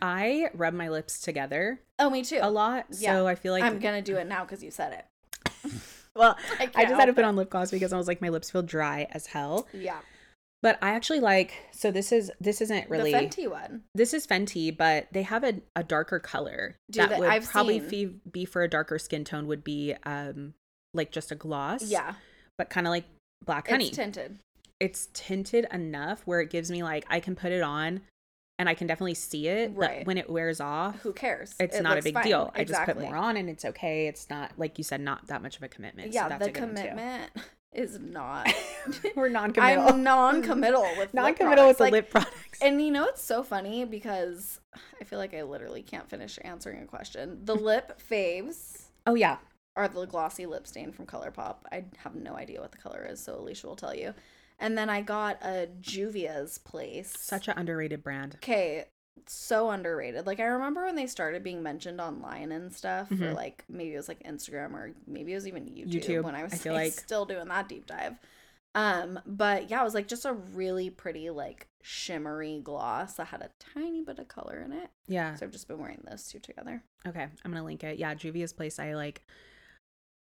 I rub my lips together Oh, me too. a lot, Yeah. so I feel like I'm going to do it now cuz you said it. well, I, I just had to put it. on lip gloss because I was like my lips feel dry as hell. Yeah. But I actually like so this is this isn't really The Fenty one. this is Fenty, but they have a, a darker color Do that would I've probably be, for a darker skin tone would be um like just a gloss. Yeah. But kind of like black honey. It's tinted. it's tinted enough where it gives me like I can put it on and I can definitely see it, Right. but when it wears off, Who cares? it's It not a big fine. deal. I just put more on and it's okay. It's not like you said, not that much of a commitment. so Yeah, that's the a good one, too. commitment is not. We're non-committal. I'm non-committal with lip non-committal with the Like, lip products. And you know it's so funny because I feel like I literally can't finish answering a question. The lip faves oh yeah, are the glossy lip stain from ColourPop. I have no idea what the color is, so Alicia will tell you. And then I got a Juvia's Place. such an underrated brand. okay, so underrated. Like I remember when they started being mentioned online and stuff, or Mhm. like maybe it was like Instagram or maybe it was even YouTube, YouTube, when I was I feel like, like. still doing that deep dive. Um, but yeah, it was like just a really pretty like shimmery gloss that had a tiny bit of color in it. Yeah. So I've just been wearing those two together. Okay, I'm gonna link it. Yeah, Juvia's Place. I like.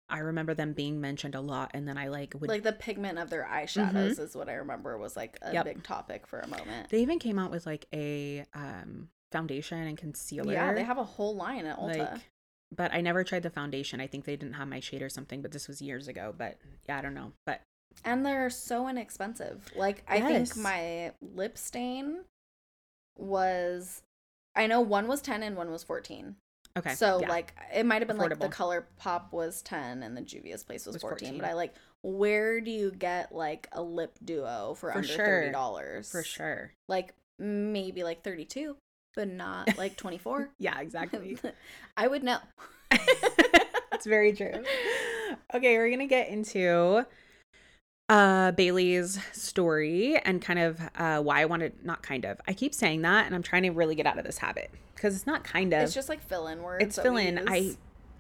I remember them being mentioned a lot, and then I like would. Like the pigment of their eyeshadows is what I remember was like a Yep. big topic for a moment. they even came out with like a um foundation and concealer. Yeah, they have a whole line at Ulta. like but I never tried the foundation. I think they didn't have my shade or something, but this was years ago. But yeah, I don't know. But and they're so inexpensive. Like I think my lip stain was I know one was 10 and one was 14. Okay. So yeah. like it might have been like the Affordable. ColourPop was 10 and the Juvia's place was, Was 14, 14. but I like where do you get like a lip duo for, For under sure. $30? for sure. Like maybe like 32, but not like 24. Yeah, exactly. I would know. That's very true. Okay, we're gonna get into uh Bailey's story and kind of uh why I wanted not kind of. I keep saying that and I'm trying to really get out of this habit because it's not kind of. It's just like fill in words. it's fill in. I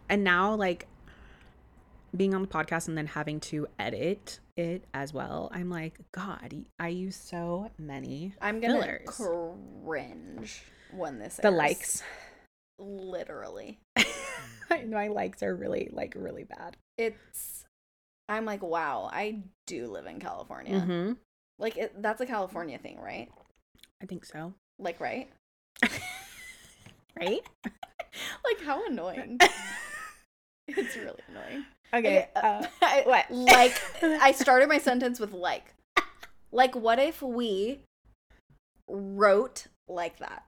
and now like being on the podcast and then having to edit it as well. I'm like, God, I use so many I'm gonna fillers. cringe when this the airs. likes. Literally. My likes are really like really bad. It's I'm like, wow, I do live in California. hmm Like it, that's a California thing, right? I think so. Like, right? Right? Like how annoying. it's really annoying. Okay. Okay, Uh, I- what? like I started my sentence with like. Like what if we wrote like that?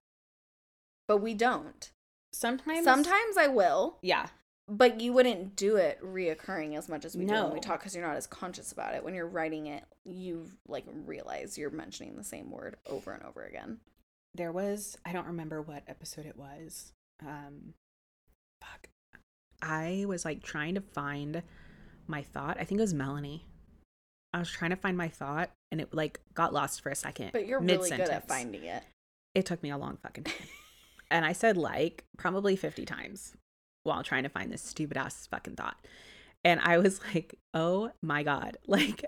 But we don't. sometimes. Sometimes I will, Yeah. But you wouldn't do it reoccurring as much as we do when we talk because you're not as conscious about it. When you're writing it, you like realize you're mentioning the same word over and over again. There was. I don't remember what episode it was. Um. Fuck. I was like trying to find my thought. I think it was Melanie. I was trying to find my thought, and it like got lost for a second. But you're really good at mid-sentence. finding it. It took me a long fucking time. and I said like probably 50 times while trying to find this stupid ass fucking thought. And I was like, oh my God. Like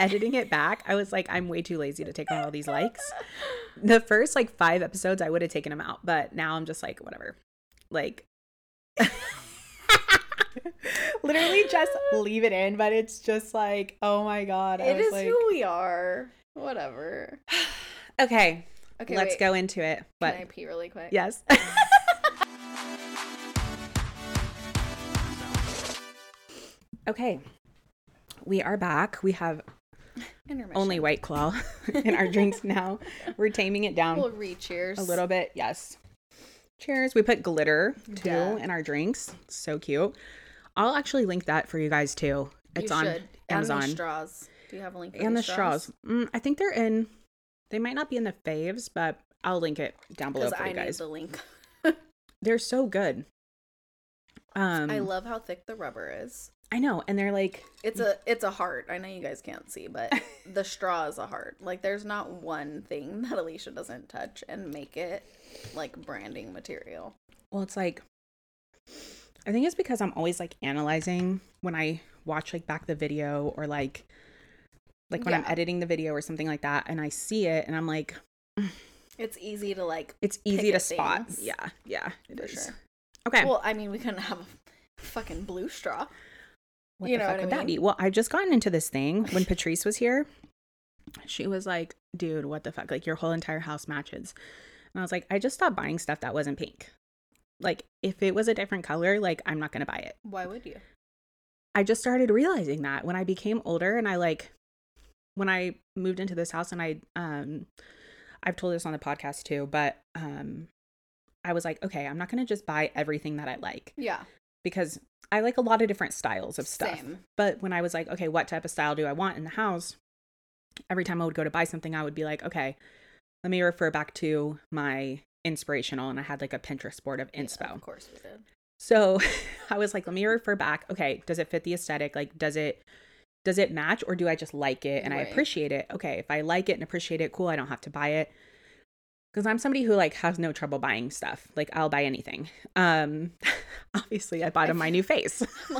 editing it back, I was like, I'm way too lazy to take on all these likes. The first like five episodes, I would have taken them out, but now I'm just like, whatever. Like, literally just leave it in, but it's just like, oh my god. I It was is like, who we are. Whatever. okay, Okay, let's wait. go into it. Can But I pee really quick? yes. Okay, we are back. We have only White Claw in our drinks now. We're taming it down We'll re-cheers. a little bit. Yes. Cheers. We put glitter too Duh. in our drinks. So cute. I'll actually link that for you guys too. It's you on should. Amazon. And the straws. Do you have a link for and the these straws. Mm, I think they're in. They might not be in the faves, but I'll link it down below Because for I you need guys. the link. They're so good. Um, I love how thick the rubber is. I know, and they're like, It's a it's a heart. I know you guys can't see, but the straw is a heart. Like there's not one thing that Alicia doesn't touch and make it like branding material. well, it's like. I think it's because I'm always like analyzing when I watch like back the video or like, like when I'm editing the video or something like that, and I see it, and I'm like, It's easy to like it's easy to spot. things. Yeah, yeah, it for is. sure. Okay. Well, I mean, we couldn't have a fucking blue straw. What you the know fuck what I would that mean? be? Well, I've just gotten into this thing when Patrice was here. She was like, dude, what the fuck? Like, your whole entire house matches. And I was like, I just stopped buying stuff that wasn't pink. Like, if it was a different color, like, I'm not going to buy it. Why would you? I just started realizing that when I became older and I like, when I moved into this house and I, um, I've told this on the podcast too, but, um, I was like, okay, I'm not going to just buy everything that I like Yeah. because I like a lot of different styles of stuff. Same. But when I was like, okay, what type of style do I want in the house? Every time I would go to buy something, I would be like, okay, let me refer back to my inspirational. And I had like a Pinterest board of Yeah, inspo. of course we did. So I was like, let me refer back. Okay, does it fit the aesthetic? Like, does it does it match or do I just like it and I appreciate it? Okay, if I like it and appreciate it, cool. I don't have to buy it. Because I'm somebody who like has no trouble buying stuff. Like I'll buy anything. Um obviously I bought him my new face.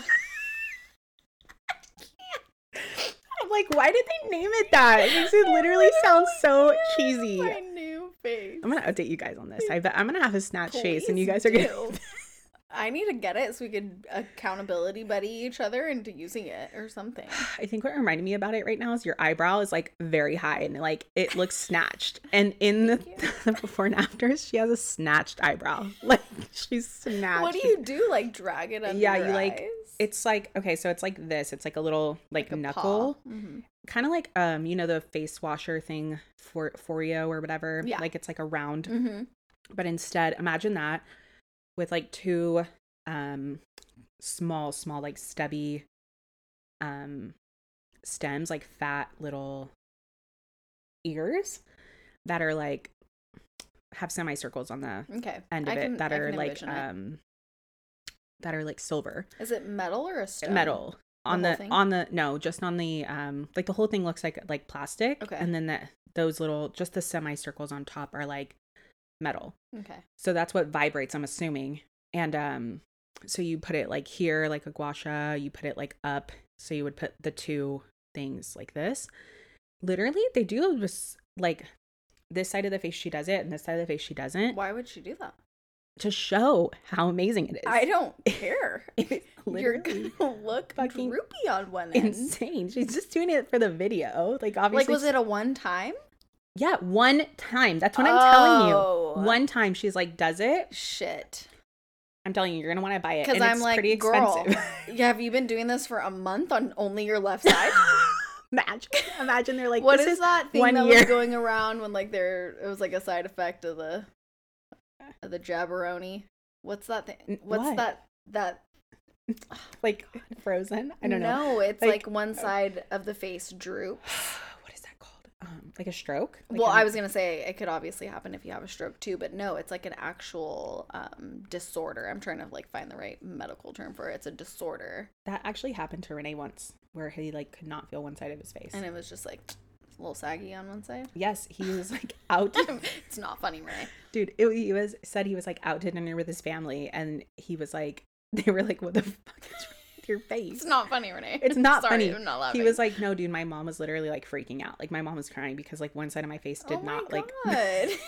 I'm like, why did they name it that? It makes it literally sounds so cheesy. My new face. I'm gonna update you guys on this. I bet I'm gonna have a snatch face and you guys are gonna. I need to get it so we could accountability buddy each other into using it or something. I think what reminded me about it right now is your eyebrow is like very high and like it looks snatched. And in the, the before and afters, she has a snatched eyebrow. Like she's snatched. What do you do? Like drag it under Yeah, you, like, eyes? It's like okay, so it's like this. It's like a little like, a knuckle. Mhm. kind of like um you know the face washer thing for Foreo or whatever. Yeah. Like it's like a round, Mhm. but instead imagine that with like two um small small like stubby um stems like fat little ears that are like have semicircles on the Okay. end of I it that I are like envision it. um that are like silver Is it metal or a stone? metal on the thing? on the no just on the um like the whole thing looks like like plastic Okay. and then that those little just the semicircles on top are like metal Okay. so that's what vibrates i'm assuming and um so you put it like here like a gua sha you put it like up so you would put the two things like this literally they do just like this side of the face she does it and this side of the face she doesn't Why would she do that? to show how amazing it is I don't care. You're gonna look fucking droopy on one end. insane she's just doing it for the video like obviously Like, was it a one time? Yeah one time that's what i'm telling you Oh. one time she's like does it Shit. i'm telling you you're gonna want to buy it Because I'm it's like, pretty girl, expensive yeah, have you been doing this for a month on only your left side? imagine imagine they're like what this is, is that thing one that year. was going around when like there it was like a side effect of the of the jabberoni? What's that thing? What's what? that that like frozen i don't know No, it's Like- like, one oh. side of the face droops. what is that called um like a stroke Like well, a- I was gonna say it could obviously happen if you have a stroke too, but no, it's like an actual um, disorder. I'm trying to like find the right medical term for it. It's a disorder, that actually happened to renee once where he like could not feel one side of his face and it was just like a little saggy on one side. yes he was like out it's not funny, Renee. dude it, he was said he was like out to dinner with his family and he was like they were like what the fuck is wrong with your face. It's not funny, Renee. It's not Sorry, funny. I'm not laughing. He was like, no, dude, my mom was literally like freaking out. Like my mom was crying because like one side of my face did oh my not like God.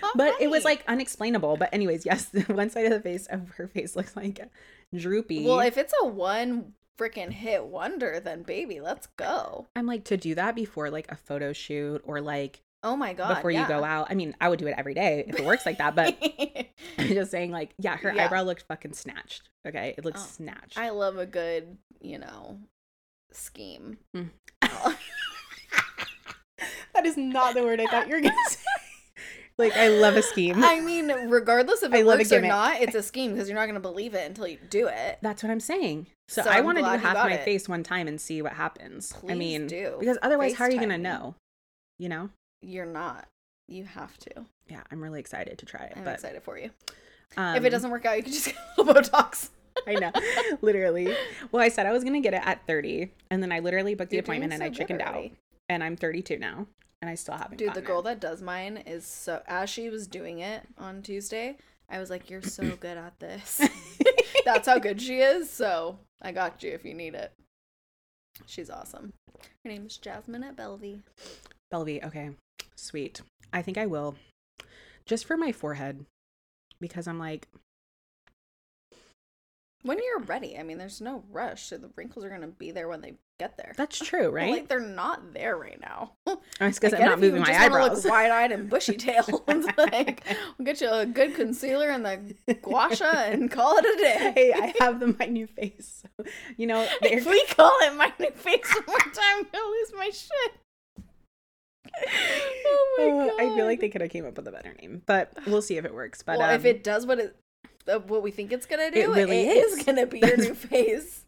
Not but it was like unexplainable. But anyways, yes, one side of the face of her face looks like droopy. Well, if it's a one freaking hit wonder, then baby, let's go. I'm like to do that before like a photo shoot or like Oh my god. before you go out. I mean, I would do it every day if it works like that, but I'm just saying like, yeah, her Yeah. eyebrow looked fucking snatched. Okay. It looks Oh, snatched. I love a good, you know, scheme. Mm. that is not the word I thought you were gonna say. like I love a scheme. I mean, regardless if I it love a works or not, it's a scheme because you're not going to believe it until you do it. That's what I'm saying. So, So I want to do half my it. face one time and see what happens. I Please mean, do. because otherwise, how are you gonna me. know? You know? You're not. You have to. Yeah, I'm really excited to try it. I'm but excited for you. um, if it doesn't work out, you can just get a little Botox. I know, literally. Well, I said I was gonna get it at 30, and then I literally booked the You're appointment and I so chickened out, and I'm 32 now, and I still haven't. Dude, the girl it. that does mine is so. As she was doing it on Tuesday, I was like, "You're so good at this." That's how good she is. So I got you if you need it. She's awesome. Her name is Jasmine at Bellevue. Bellevue. Okay, sweet. I think I will, just for my forehead, because I'm like, When you're ready, I mean, there's no rush. So the wrinkles are gonna be there when they get there. that's true, right? Like they're not there right now. Oh, it's because I I'm not moving my just eyebrows. Look wide-eyed and bushy-tailed. like, we'll get you a good concealer and the gua sha and call it a day. hey, I have the my new face. So, you know, If we call it my new face one more time, I'll lose my shit. Oh my Uh, god! I feel like they could have came up with a better name, but we'll see if it works. But well, if um, it does what it, uh, what we think it's gonna do, It really it is. is gonna be your new face.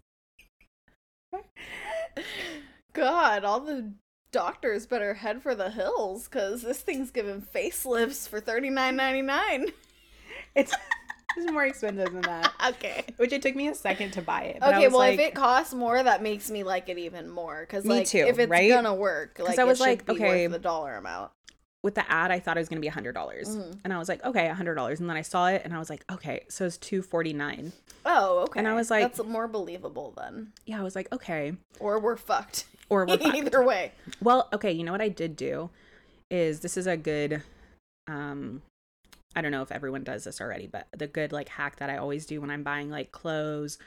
God, all the doctors better head for the hills because this thing's giving facelifts for thirty nine ninety nine. it's it's more expensive than that. Okay. Which it took me a second to buy it. But I Okay, well, like, if it costs more, that makes me like it even more. Because, like, too, if it's right? gonna work, like, I was like, okay. worth the dollar amount. with the ad, I thought it was gonna be a hundred dollars, Mhm. and I was like, okay, a hundred dollars, and then I saw it, and I was like, okay, so it's two forty nine. Oh, okay. And I was like- that's more believable then. Yeah, I was like, okay, Or we're fucked. or we're fucked. Either way. Well, okay, you know what I did do is this is a good um I don't know if everyone does this already, but the good like hack that I always do when I'm buying like clothes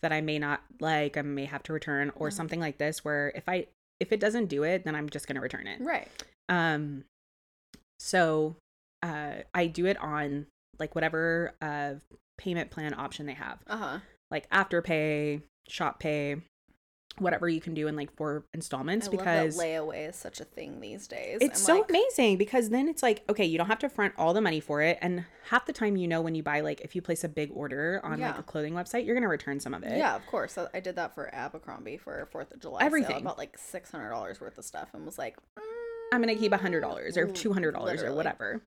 that I may not like, I may have to return or Mhm. something like this where if I if it doesn't do it, then I'm just going to return it. Right. Um so uh I do it on like whatever uh payment plan option they have. Uh huh. Like Afterpay, Shop Pay, whatever you can do in like four installments I because layaway is such a thing these days. it's I'm so like, amazing because then it's like, okay, you don't have to front all the money for it. And half the time, you know, when you buy, like, if you place a big order on like a clothing website, you're going to return some of it. Yeah, of course. I did that for Abercrombie for Fourth of July. Sale. I Everything. bought like six hundred dollars worth of stuff and was like, I'm going to keep a $100 or Mm, $200 or whatever.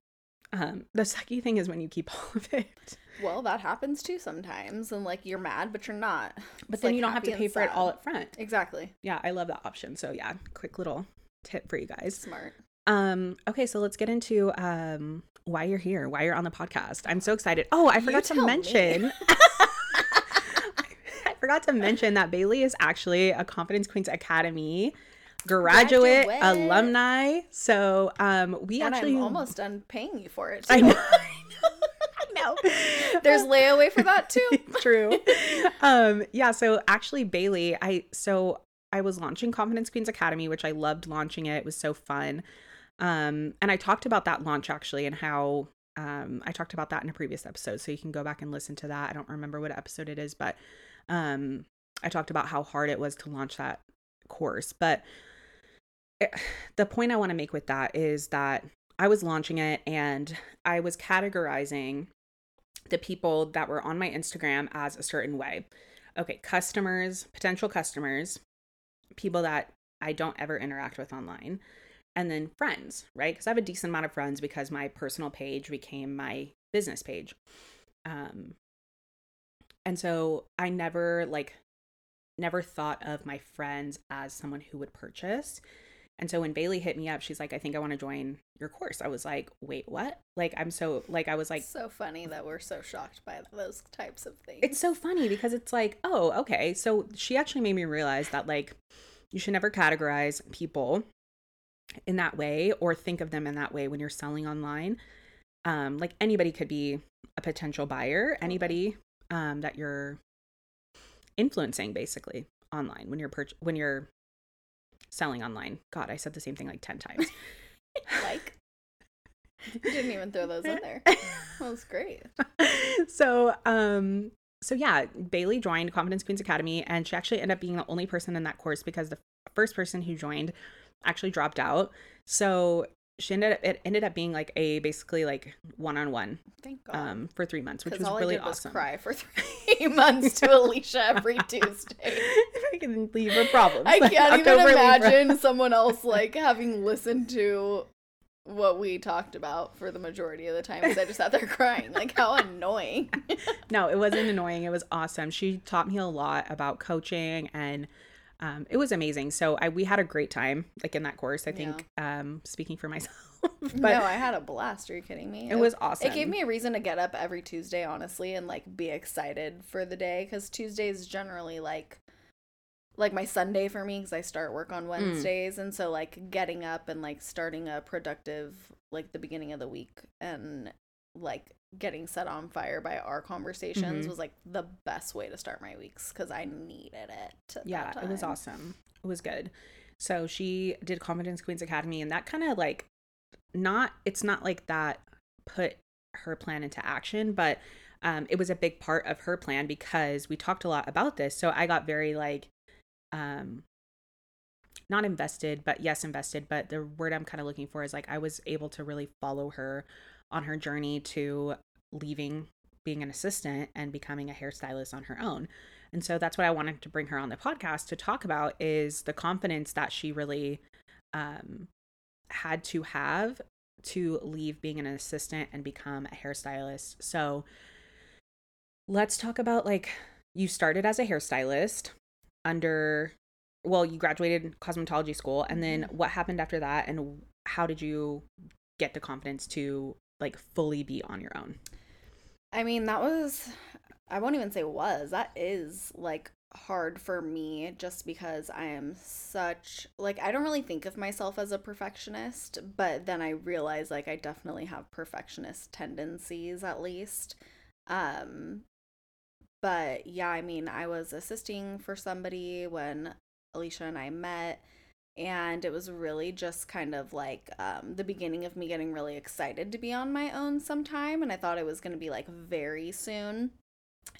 Um, the sucky thing is when you keep all of it, Well, that happens too sometimes, and like you're mad, but you're not. but It's, then like, you don't have to pay for it all up front. Exactly. Yeah, I love that option. So, yeah, quick little tip for you guys. Smart. Um, okay, so let's get into um why you're here, why you're on the podcast. I'm so excited. Oh, I You forgot to mention. I forgot to mention that Bailey is actually a Confidence Queens Academy graduate, Graduate. alumni. So um we and actually I'm almost done paying you for it. I too. know. I know. There's layaway for that too. True. Um, yeah, so actually Bailey, I so I was launching Confidence Queens Academy, which I loved launching it. It was so fun. Um, and I talked about that launch actually and how um I talked about that in a previous episode. So you can go back and listen to that. I don't remember what episode it is, but um I talked about how hard it was to launch that course. But it, the point I want to make with that is that I was launching it and I was categorizing the people that were on my Instagram as a certain way. Okay, customers, potential customers, people that I don't ever interact with online, and then friends, right? Because I have a decent amount of friends because my personal page became my business page. Um, and so I never like never thought of my friends as someone who would purchase. And so when Bailey hit me up, she's like, I think I want to join your course. I was like, wait, what? Like, I'm so, like, I was like, so funny that we're so shocked by those types of things. it's so funny because it's like, oh, okay. So she actually made me realize that, like, you should never categorize people in that way or think of them in that way when you're selling online. Um, like, anybody could be a potential buyer, anybody um, that you're influencing basically online when you're purch- when you're selling online. God, I said the same thing like 10 times. like, you didn't even throw those in there. That was great. so, um, so yeah, Bailey joined Confidence Queens Academy and she actually ended up being the only person in that course because the first person who joined actually dropped out. So she ended up it ended up being like a basically like one on one Thank God. um for three months, which was all really I did was awesome. cry for three months to Alicia every Tuesday. I can leave her problems. I can't October even Libra. imagine someone else like having listened to what we talked about for the majority of the time because I just sat there crying. Like how annoying. No, it wasn't annoying. It was awesome. She taught me a lot about coaching and um, it was amazing. So I we had a great time like in that course. I think um, speaking for myself, but no, I had a blast. Are you kidding me? it was awesome. It gave me a reason to get up every Tuesday, honestly, and like be excited for the day because Tuesdays generally like like my Sunday for me because I start work Mm. on Wednesdays, and so like getting up and like starting a productive like the beginning of the week and like getting set on fire by our conversations Mhm. was like the best way to start my weeks because I needed it. yeah, it was awesome. It was good. So she did Confidence Queens Academy, and that kind of like not. It's not like that put her plan into action, but um, it was a big part of her plan because we talked a lot about this. So I got very like, um, not invested, but yes, invested. But the word I'm kind of looking for is like I was able to really follow her on her journey to leaving being an assistant and becoming a hairstylist on her own. And so that's what I wanted to bring her on the podcast to talk about is the confidence that she really um, had to have to leave being an assistant and become a hairstylist. So let's talk about like you started as a hairstylist under well, you graduated cosmetology school and then what happened after that and how did you get the confidence to like fully be on your own? I mean, that was, I won't even say was, that is like hard for me just because I am such, like, I don't really think of myself as a perfectionist, but then I realize like I definitely have perfectionist tendencies at least. Um, but yeah, I mean, I was assisting for somebody when Alicia and I met and it was really just kind of like um, the beginning of me getting really excited to be on my own sometime and i thought it was going to be like very soon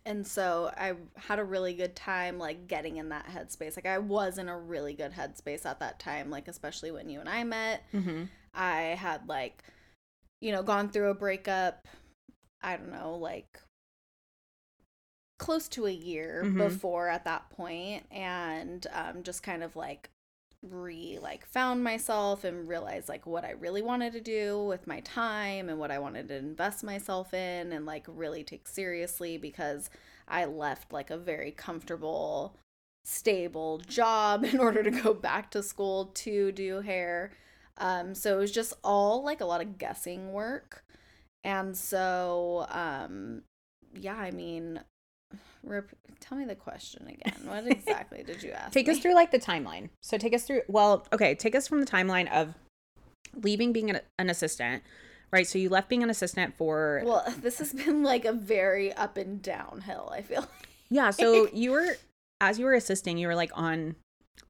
and so i had a really good time like getting in that headspace like i was in a really good headspace at that time like especially when you and i met Mm-hmm. i had like you know gone through a breakup i don't know like close to a year Mhm. before at that point and um, just kind of like re like found myself and realized like what I really wanted to do with my time and what I wanted to invest myself in and like really take seriously because I left like a very comfortable stable job in order to go back to school to do hair. Um so it was just all like a lot of guessing work. And so um yeah, I mean rep- tell me the question again. What exactly did you ask? Take us through like the timeline. So take us through. Well, okay, take us from the timeline of leaving being an, an assistant, right? So you left being an assistant for Well, this has been like a very up and down hill, I feel. yeah. So you were as you were assisting, you were like on,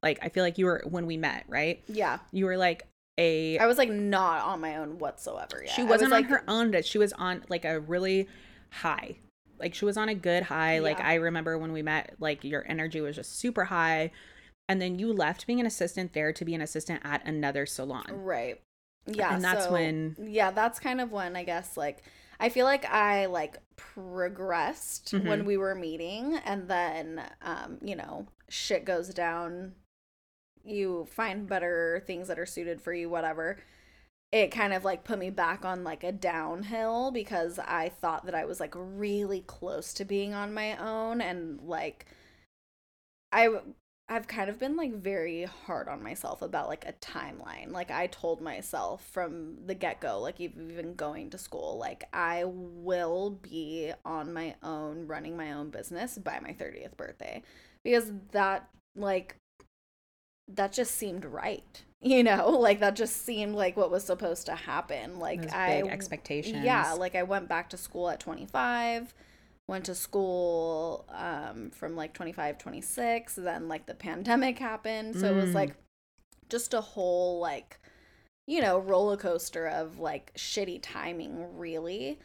like I feel like you were when we met, right? Yeah. You were like a. I was like not on my own whatsoever yet. she wasn't was, on like, her own, but she was on like a really high. Like she was on a good high. Like I remember when we met, like your energy was just super high. And then you left being an assistant there to be an assistant at another salon. Right. Yeah. And that's so- when- Yeah, that's kind of when I guess like I feel like I like progressed when Mhm. we were meeting and then um, you know, shit goes down. You find better things that are suited for you, whatever. It kind of like put me back on like a downhill because I thought that I was like really close to being on my own and like I I've kind of been like very hard on myself about like a timeline. Like I told myself from the get-go, like even going to school, like I will be on my own running my own business by my 30th birthday because that like that just seemed right. You know, like that just seemed like what was supposed to happen. Like Those I big expectations. Yeah, like I went back to school at 25 went to school um, from like 25 26 then like the pandemic happened so it was Mm. like just a whole like you know roller coaster of like shitty timing really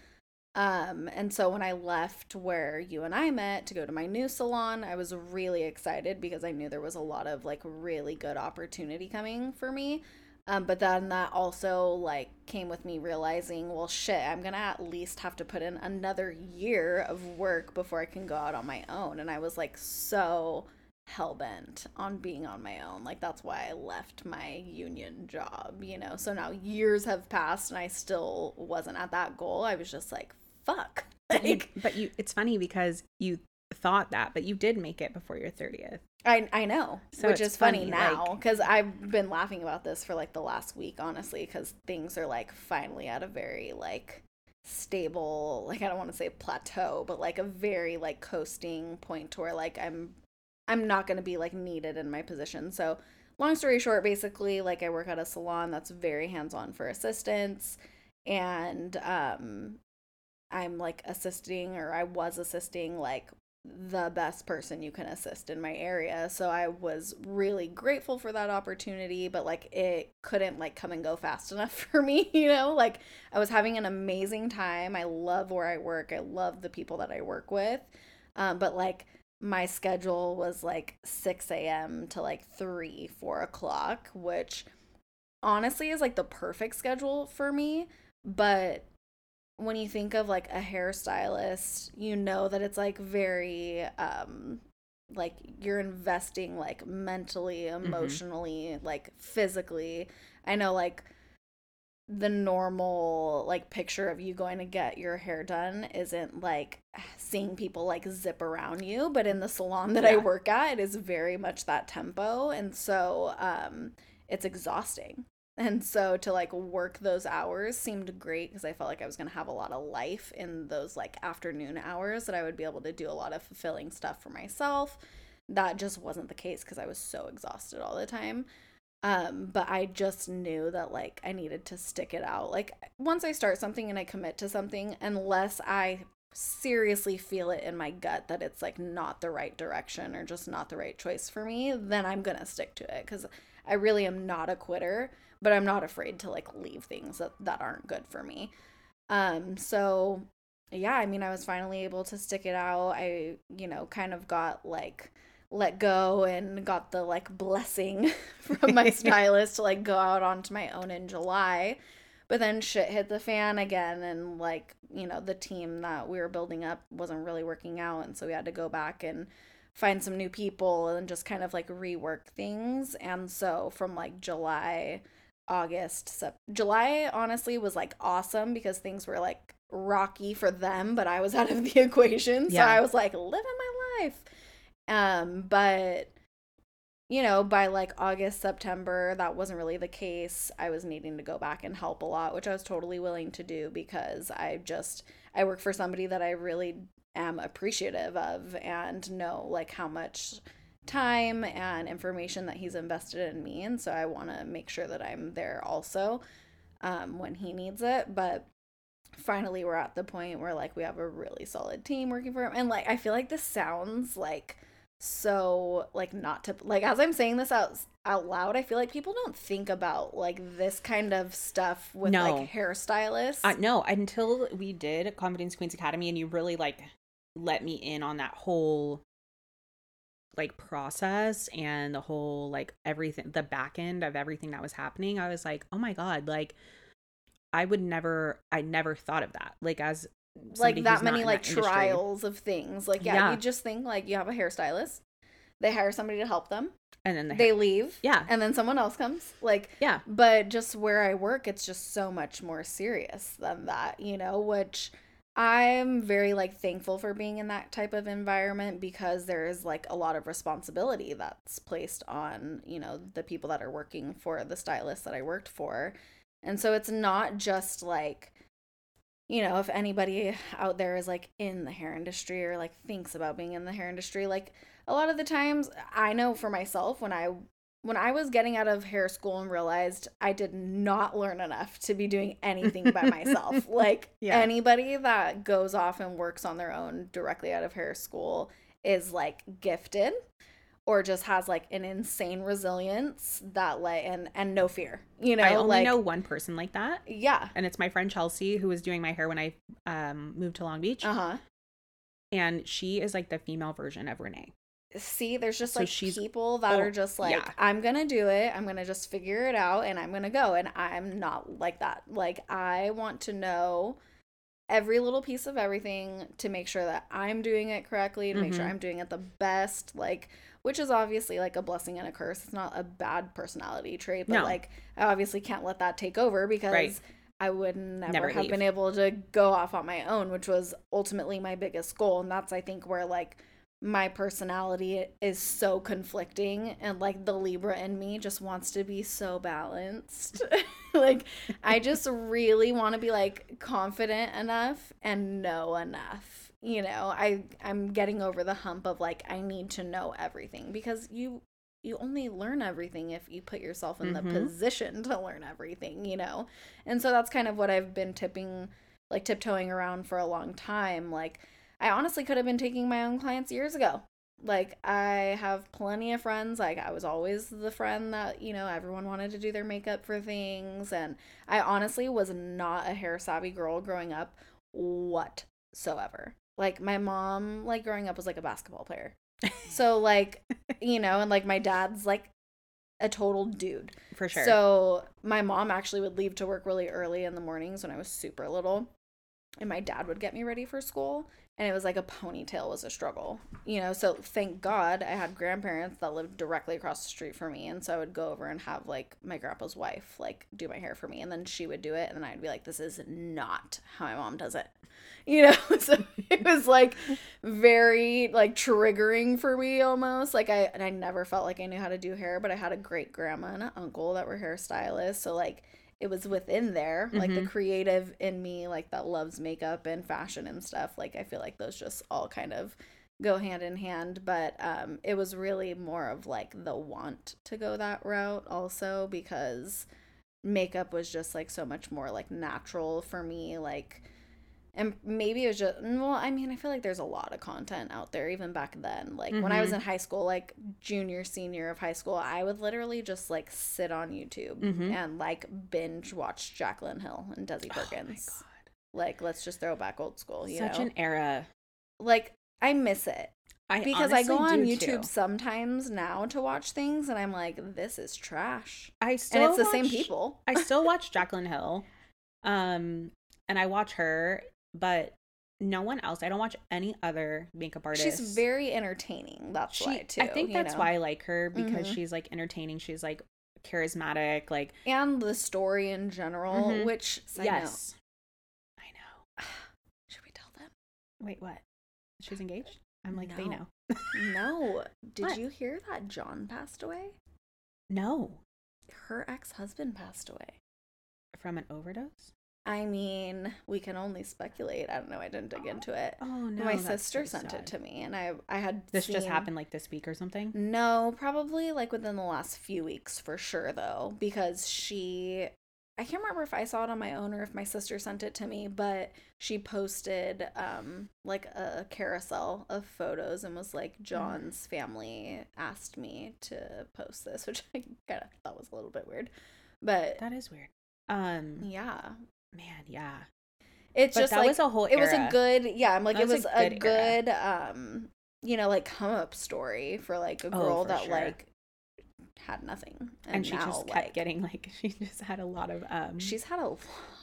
um and so when i left where you and i met to go to my new salon i was really excited because i knew there was a lot of like really good opportunity coming for me um, but then that also like came with me realizing, well, shit, I'm gonna at least have to put in another year of work before I can go out on my own. And I was like so hell bent on being on my own. Like that's why I left my union job, you know. So now years have passed and I still wasn't at that goal. I was just like, fuck. But you, Like, but you, it's funny because you thought that, but you did make it before your 30th. I I know, So which is funny, funny, now like- because I've been laughing about this for like the last week, honestly, because things are like finally at a very like stable, like I don't want to say plateau, but like a very like coasting point to where like I'm I'm not gonna be like needed in my position. So long story short, basically, like I work at a salon that's very hands on for assistants, and um, I'm like assisting or I was assisting like the best person you can assist in my area. So I was really grateful for that opportunity, but like it couldn't like come and go fast enough for me, you know? Like I was having an amazing time. I love where I work. I love the people that I work with. Um, but like my schedule was like 6 a.m. to like 3, 4 o'clock, which honestly is like the perfect schedule for me. But when you think of like a hairstylist, you know that it's like very um like you're investing like mentally, emotionally, like physically. I know like the normal like picture of you going to get your hair done isn't like seeing people like zip around you, but in the salon that I work at, it is very much that tempo and so um it's exhausting. And so to like work those hours seemed great because I felt like I was going to have a lot of life in those like afternoon hours that I would be able to do a lot of fulfilling stuff for myself. That just wasn't the case because I was so exhausted all the time. Um, but I just knew that like I needed to stick it out. Like once I start something and I commit to something, unless I seriously feel it in my gut that it's like not the right direction or just not the right choice for me, then I'm gonna stick to it because I really am not a quitter, but I'm not afraid to like leave things that, that aren't good for me. Um, so yeah, I mean, I was finally able to stick it out. I, you know, kind of got like let go and got the like blessing from my stylist to like go out onto my own in July. But then shit hit the fan again and like, you know, the team that we were building up wasn't really working out and so we had to go back and find some new people and just kind of like rework things. And so from like July, August, Sep- July honestly was like awesome because things were like rocky for them, but I was out of the equation. So Yeah. I was like living my life. Um, but you know, by like August, September, that wasn't really the case. I was needing to go back and help a lot, which I was totally willing to do because I just I work for somebody that I really am appreciative of and know like how much time and information that he's invested in me and so I want to make sure that I'm there also um when he needs it, but finally we're at the point where like we have a really solid team working for him and like I feel like this sounds like so like not to like as I'm saying this out out loud, I feel like people don't think about like this kind of stuff with No. like hairstylists. Uh, no, until we did Confidence Queens Academy and you really like let me in on that whole like process and the whole like everything the back end of everything that was happening i was like oh my god like i would never i never thought of that like as like that many like that industry. trials of things. Like yeah, Yeah. you just think like you have a hairstylist, they hire somebody to help them, and then the they leave, yeah and then someone else comes. Like yeah but just where I work, it's just so much more serious than that, you know, which I'm very like thankful for being in that type of environment because there's like a lot of responsibility that's placed on, you know, the people that are working for the stylist that I worked for. And so it's not just like you know, if anybody out there is like in the hair industry or like thinks about being in the hair industry, like a lot of the times I know for myself when I when I was getting out of hair school and realized I did not learn enough to be doing anything by myself. like yeah. anybody that goes off and works on their own directly out of hair school is like gifted or just has like an insane resilience that like and and no fear you know i only like, know one person like that. Yeah. And it's my friend chelsea who was doing my hair when i um moved to long beach. Uh-huh. And she is like the female version of renee see there's just so like people that oh, are just like yeah. i'm gonna do it i'm gonna just figure it out and i'm gonna go and i'm not like that like i want to know every little piece of everything to make sure that i'm doing it correctly to mm-hmm. make sure mm-hmm. i'm doing it the best like which is obviously like a blessing and a curse. It's not a bad personality trait, but no. like I obviously can't let that take over because right. I would never, never have leave. been able to go off on my own, which was ultimately my biggest goal. And that's I think where like my personality is so conflicting and like the Libra in me just wants to be so balanced. like I just really want to be like confident enough and know enough you know i i'm getting over the hump of like i need to know everything because you you only learn everything if you put yourself in mm-hmm. the position to learn everything you know and so that's kind of what i've been tipping like tiptoeing around for a long time like i honestly could have been taking my own clients years ago. Like i have plenty of friends. Like i was always the friend that you know everyone wanted to do their makeup for things. And i honestly was not a hair savvy girl growing up whatsoever. Like my mom like growing up was like a basketball player. So like you know and like my dad's like a total dude. For sure. So my mom actually would leave to work really early in the mornings when i was super little and my dad would get me ready for school and it was like a ponytail was a struggle you know so thank god i had grandparents that lived directly across the street from me. And so i would go over and have like my grandpa's wife like do my hair for me. And then she would do it. And then i'd be like this is not how my mom does it. You know so it was like very like triggering for me almost. Like i and i never felt like i knew how to do hair but i had a great grandma and an uncle that were hairstylists. So like it was within there like mm-hmm. the creative in me like that loves makeup and fashion and stuff like i feel like those just all kind of go hand in hand but um it was really more of like the want to go that route also because makeup was just like so much more like natural for me like and maybe it was just well i mean i feel like there's a lot of content out there even back then like mm-hmm. when i was mm-hmm. in high school like junior senior of high school i would literally just like sit on youtube mm-hmm. and like binge watch jaclyn hill and desi oh perkins oh like let's just throw back old school you such know? an era like i miss it I because I go on YouTube too. sometimes now to watch things, and I'm like, this is trash. I still and it's watch, the same people. I still watch Jaclyn Hill, um, and I watch her but no one else. I don't watch any other makeup artist. She's very entertaining. That's she, why too. I think that's know? why I like her because mm-hmm. she's like entertaining. She's like charismatic, like and the story in general. Mm-hmm. Which yes, I know. Should we tell them? Wait, what? She's engaged. I'm like no. they know. no. Did what? you hear that John passed away? No. Her ex husband passed away from an overdose. I mean, we can only speculate. I don't know. I didn't dig into it. Oh no! My sister sent sad. it to me, and I I had this seen... just happened like this week or something. No, probably like within the last few weeks for sure though, because she I can't remember if I saw it on my own or if my sister sent it to me, but she posted um like a carousel of photos and was like mm. John's family asked me to post this, which I kind of thought was a little bit weird. But that is weird. Um yeah man, yeah. It's but just that like, was a whole. Era. It was a good, yeah. I'm like, that it was, was a good, a good um, you know, like come up story for like a oh, girl oh, that sure. like had nothing, and, and she now, just kept like, getting like she just had a lot of um. She's had a lot,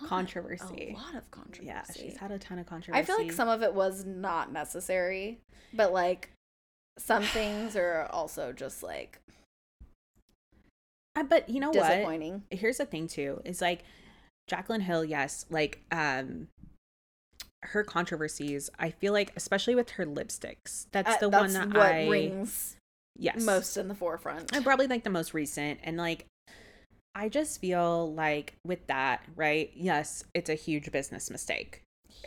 controversy. A lot of controversy. Yeah, she's had a ton of controversy. I feel like some of it was not necessary, but like some things are also just like. Uh, but you know disappointing. what? Here's the thing too: is like Jaclyn Hill, yes, like um her controversies, I feel like especially with her lipsticks, that's Uh, the that's one that what I rings yes most in the forefront. and probably like the most recent and like I just feel like with that, right? Yes, it's a huge business mistake.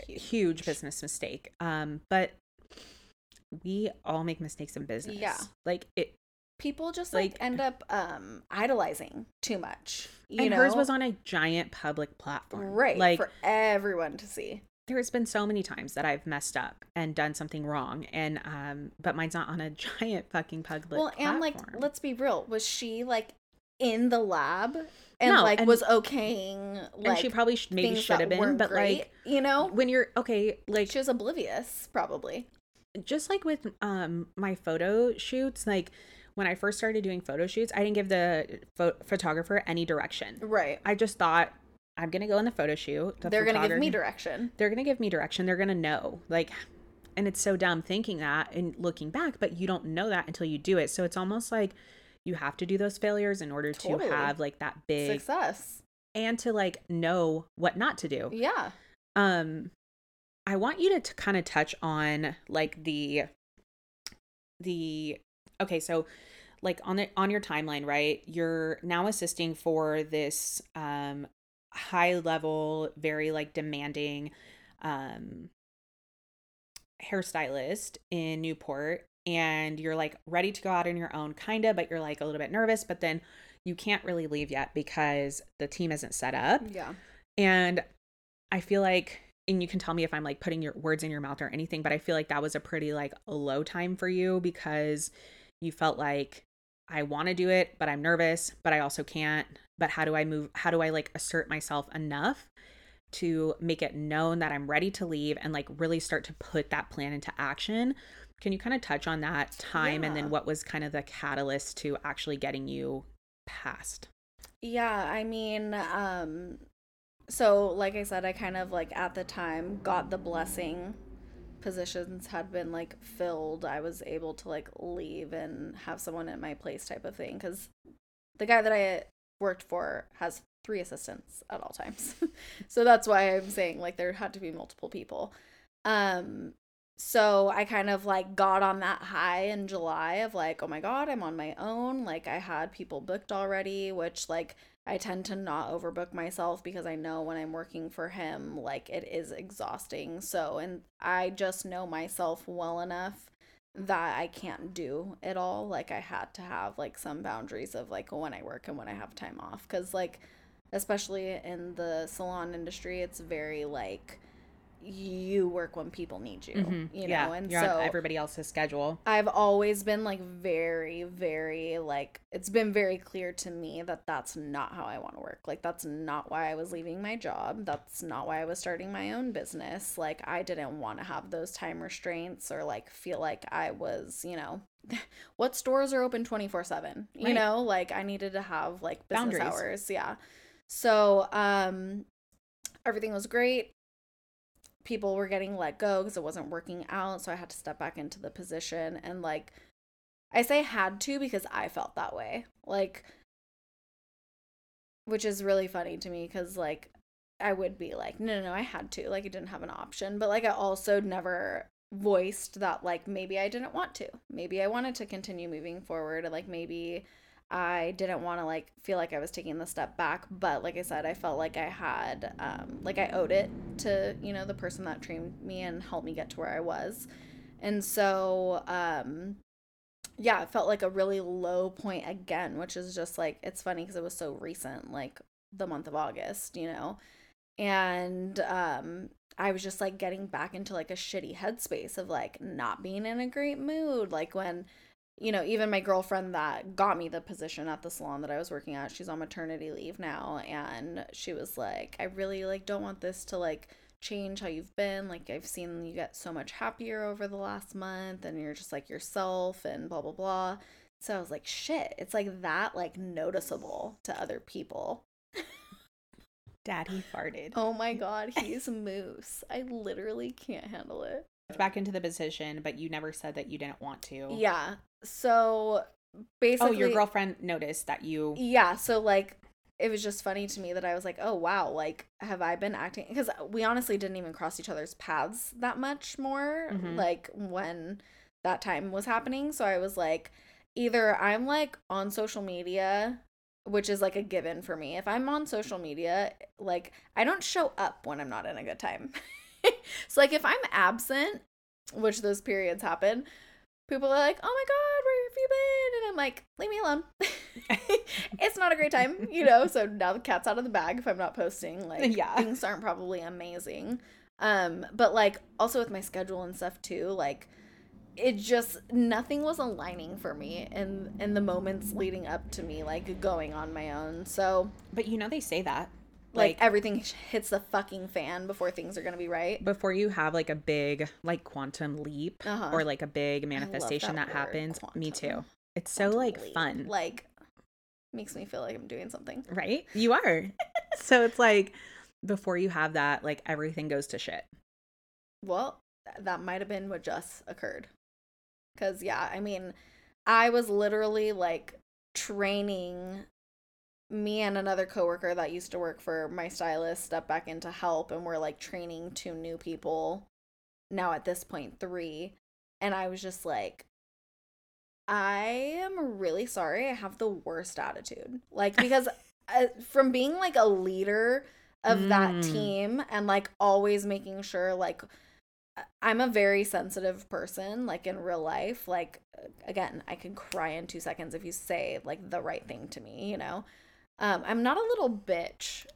Huge business mistake. Um, but we all make mistakes in business. Yeah. Like it People just like, Like- end up um idolizing too much. You and know, hers was on a giant public platform. right Like for everyone to see. there's been so many times that I've messed up and done something wrong and um but mine's not on a giant fucking public well, and like let's be real, was she like in the lab and No, like and- was okaying like and she probably sh- maybe should have been but great, like you know, when you're okay like she was oblivious probably. just like with um my photo shoots like when i first started doing photo shoots i didn't give the pho- photographer any direction Right. i just thought i'm gonna go in the photo shoot the They're gonna give me direction. they're gonna give me direction they're gonna know like and it's so dumb thinking that and looking back but you don't know that until you do it so it's almost like you have to do those failures in order to have like that big Success. and to like know what not to do Yeah. um i want you to t- kind of touch on like the the okay so like on the on your timeline right you're now assisting for this um high level very like demanding um hairstylist in newport and you're like ready to go out on your own kind of but you're like a little bit nervous but then you can't really leave yet because the team isn't set up Yeah. and I feel like, and you can tell me if I'm like putting your words in your mouth or anything, but I feel like that was a pretty like low time for you because you felt like I want to do it, but I'm nervous, but I also can't. But how do I move? How do I like assert myself enough to make it known that I'm ready to leave and like really start to put that plan into action? Can you kind of touch on that time and then what was kind of the catalyst to actually getting you past? Yeah, I mean, um so like I said, I kind of like at the time got the blessing positions had been like filled. I was able to like leave and have someone in my place type of thing cuz the guy that I worked for has three assistants at all times. so that's why I'm saying like there had to be multiple people. Um so I kind of like got on that high in July of like, oh my god, I'm on my own. Like I had people booked already, which like I tend to not overbook myself because I know when I'm working for him, like it is exhausting. So, and I just know myself well enough that I can't do it all. Like I had to have like some boundaries of like when I work and when I have time off cuz like especially in the salon industry, it's very like you work when people need you, Mhm. you know. yeah, and you're so everybody else's schedule. I've always been like very, very like it's been very clear to me that that's not how I want to work. Like that's not why I was leaving my job. That's not why I was starting my own business. Like I didn't want to have those time restraints or like feel like I was, you know, what stores are open 24/7. You Right. know, like I needed to have like business Boundaries. hours. Yeah. So, um everything was great people were getting let go because it wasn't working out so i had to step back into the position and like i say had to because i felt that way like which is really funny to me because like i would be like no no no i had to like i didn't have an option but like i also never voiced that like maybe i didn't want to maybe i wanted to continue moving forward like maybe I didn't want to like feel like I was taking the step back, but like I said, I felt like I had um like I owed it to, you know, the person that trained me and helped me get to where I was. And so um yeah, it felt like a really low point again, which is just like it's funny cuz it was so recent, like the month of August, you know. And um I was just like getting back into like a shitty headspace of like not being in a great mood, like when you know, even my girlfriend that got me the position at the salon that I was working at, she's on maternity leave now and she was like, I really like don't want this to like change how you've been. Like I've seen you get so much happier over the last month and you're just like yourself and blah blah blah. So I was like, shit, it's like that like noticeable to other people. Daddy farted. Oh my god, he's moose. I literally can't handle it. Back into the position, but you never said that you didn't want to. Yeah. So basically, Oh, your girlfriend noticed that you. Yeah, so like it was just funny to me that I was like, oh wow, like have I been acting? Because we honestly didn't even cross each other's paths that much more, Mhm. like when that time was happening. So I was like, either I'm like on social media, which is like a given for me. If I'm on social media, like I don't show up when I'm not in a good time. so like if I'm absent, which those periods happen, people are like, "Oh my god, where have you been?" And I'm like, "Leave me alone." it's not a great time, you know. So now the cat's out of the bag if I'm not posting. Like, Yeah. things aren't probably amazing. Um, but like also with my schedule and stuff too, like it just nothing was aligning for me in in the moments leading up to me like going on my own. So But you know they say that like, like, everything hits the fucking fan before things are gonna be right. before you have like a big like quantum leap Uh-huh. or like a big manifestation that that, word, happens. Me too. It's so like Totally. fun, Like makes me feel like I'm doing something. right? You are. so it's like before you have that, like everything goes to shit. Well, that might have been what just occurred. Cause yeah, I mean, I was literally like training me and another coworker that used to work for my stylist step back into help and we're like training two new people now at this point three and i was just like i am really sorry i have the worst attitude like because uh, from being like a leader of that Mm. team and like always making sure like I'm a very sensitive person, like in real life. Like, again, I can cry in two seconds if you say like the right thing to me, you know? Um, I'm not a little bitch,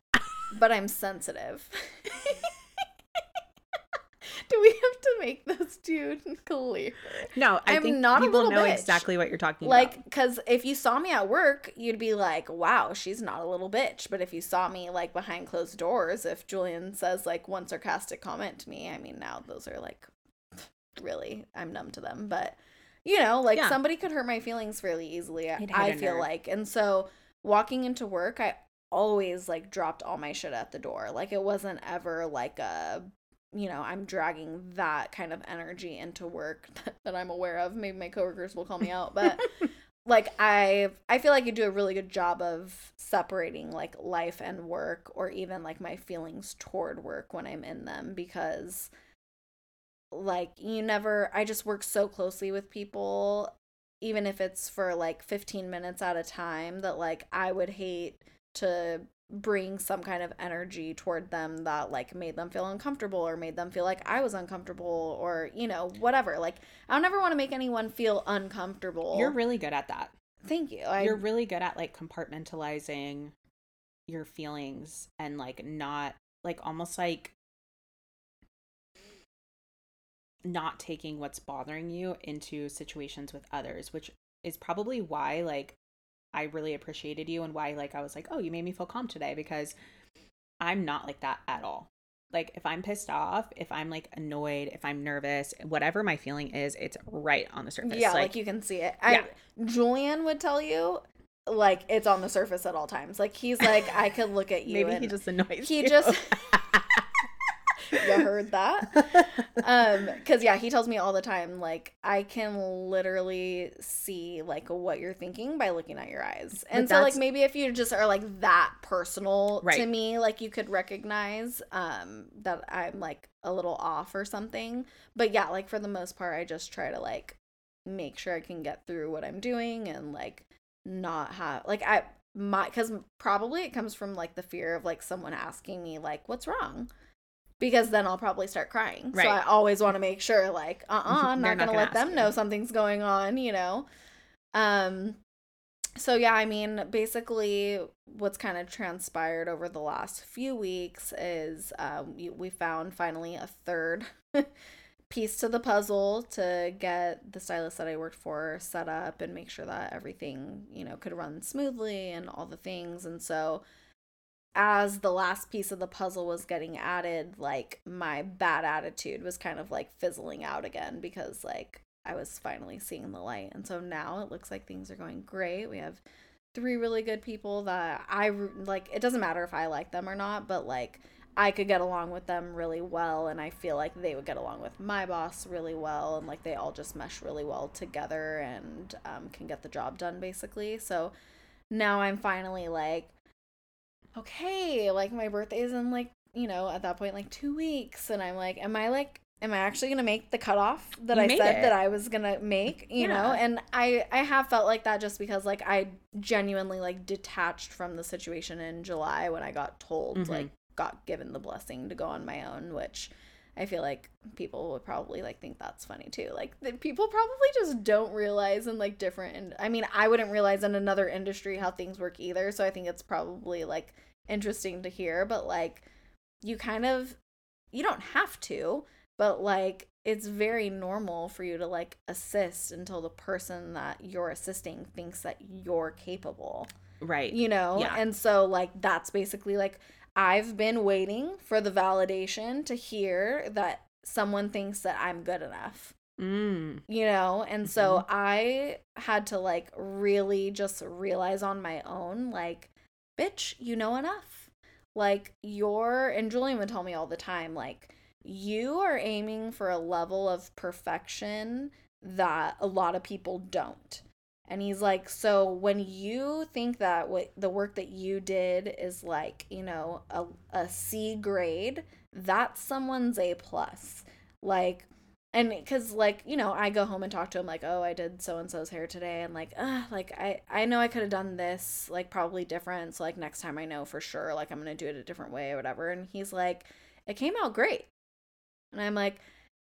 but I'm sensitive. Do we have to make this dude clear? No, I I'm think not a people little know bitch. exactly what you're talking Like, about. Like, because if you saw me at work, you'd be like, wow, she's not a little bitch. But if you saw me like behind closed doors, if Julian says like one sarcastic comment to me, I mean, now those are like, really, I'm numb to them. But, you know, like Yeah. somebody could hurt my feelings fairly easily, I a feel nerve. like. And so walking into work, I always like dropped all my shit at the door. Like, it wasn't ever like a, you know, I'm dragging that kind of energy into work that I'm aware of. Maybe my coworkers will call me out, but like I I feel like I do a really good job of separating like life and work or even like my feelings toward work when I'm in them because like you never I just work so closely with people even if it's for like 15 minutes at a time that like I would hate to bring some kind of energy toward them that like made them feel uncomfortable or made them feel like I was uncomfortable or you know whatever. Like I don't ever want to make anyone feel uncomfortable. You're really good at that. thank you. I You're really good at like compartmentalizing your feelings and like not like almost like not taking what's bothering you into situations with others, which is probably why like I really appreciated you and why like I was like, "Oh, you made me feel calm today" because I'm not like that at all. Like if I'm pissed off, if I'm like annoyed, if I'm nervous, whatever my feeling is, it's right on the surface. yeah like, you can see it I, Yeah. Julian would tell you like it's on the surface at all times like he's like I could look at you maybe he just annoys he you. just you heard that? Um because yeah he tells me all the time like i can literally see like what you're thinking by looking at your eyes. And But so like maybe if you just are like that personal to me like you could recognize um that i'm like a little off or something. But yeah like for the most part i just try to like make sure i can get through what i'm doing and like not have like i my because probably it comes from like the fear of like someone asking me like what's wrong because then I'll probably start crying. So I always want to make sure like uh-uh, I'm not not going to let them you. know something's going on, you know. Um so yeah, I mean, basically what's kind of transpired over the last few weeks is um we found finally a third piece to the puzzle to get the stylist that I worked for set up and make sure that everything, you know, could run smoothly and all the things. And so as the last piece of the puzzle was getting added, like my bad attitude was kind of like fizzling out again because like I was finally seeing the light. And so now it looks like things are going great. We have three really good people that I like. It doesn't matter if I like them or not, but like I could get along with them really well. And I feel like they would get along with my boss really well. And like they all just mesh really well together and um, can get the job done basically. So now I'm finally like, okay, like my birthday is in like, you know, at that point like 2 weeks and I'm like am I like am I actually going to make the cutoff that You I said it. that I was going to make, you know? And I I have felt like that just because like I genuinely like detached from the situation in July when I got told Mhm. like got given the blessing to go on my own, which I feel like people would probably like think that's funny too. Like the, people probably just don't realize in like different and I mean, I wouldn't realize in another industry how things work either, so I think it's probably like interesting to hear, but like you kind of you don't have to, but like it's very normal for you to like assist until the person that you're assisting thinks that you're capable Right. you know Yeah. and so like that's basically like i've been waiting for the validation to hear that someone thinks that i'm good enough Mm. you know and so i had to like really just realize on my own like bitch you know enough. Like you're and julian would tell me all the time like you are aiming for a level of perfection that a lot of people don't. And he's like so when you think that what the work that you did is like you know a, a c grade that's someone's a plus. Like and because like you know i go home and talk to him like oh i did so and so's hair today and like uh like i i know i could have done this like probably different so like next time i know for sure like i'm gonna do it a different way or whatever. And he's like it came out great. And i'm like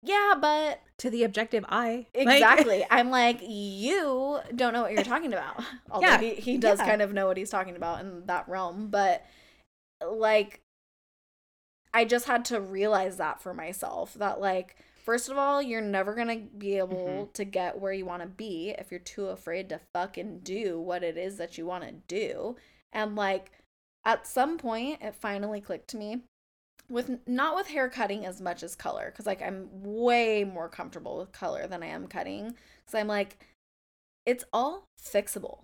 yeah but To the objective eye. Like- exactly. I'm like you don't know what you're talking about. Although Yeah, he, he does yeah. kind of know what he's talking about in that realm but like i just had to realize that for myself that like first of all you're never gonna be able mm-hmm. to get where you want to be if you're too afraid to fucking do what it is that you want to do. And like at some point it finally clicked to me with not with hair cutting as much as color because like i'm way more comfortable with color than i am cutting So i'm like it's all fixable.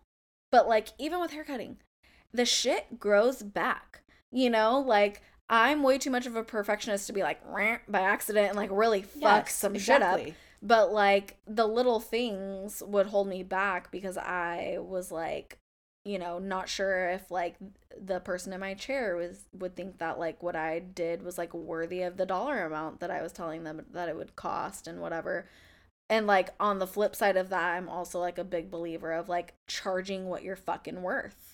But like even with hair cutting the shit grows back you know? Like i'm way too much of a perfectionist to be like by accident and like really fuck Yes, some shit up but like the little things would hold me back because I was like, you know, not sure if like the person in my chair was would think that like what I did was like worthy of the dollar amount that I was telling them that it would cost and whatever. And like on the flip side of that, I'm also like a big believer of like charging what you're fucking worth.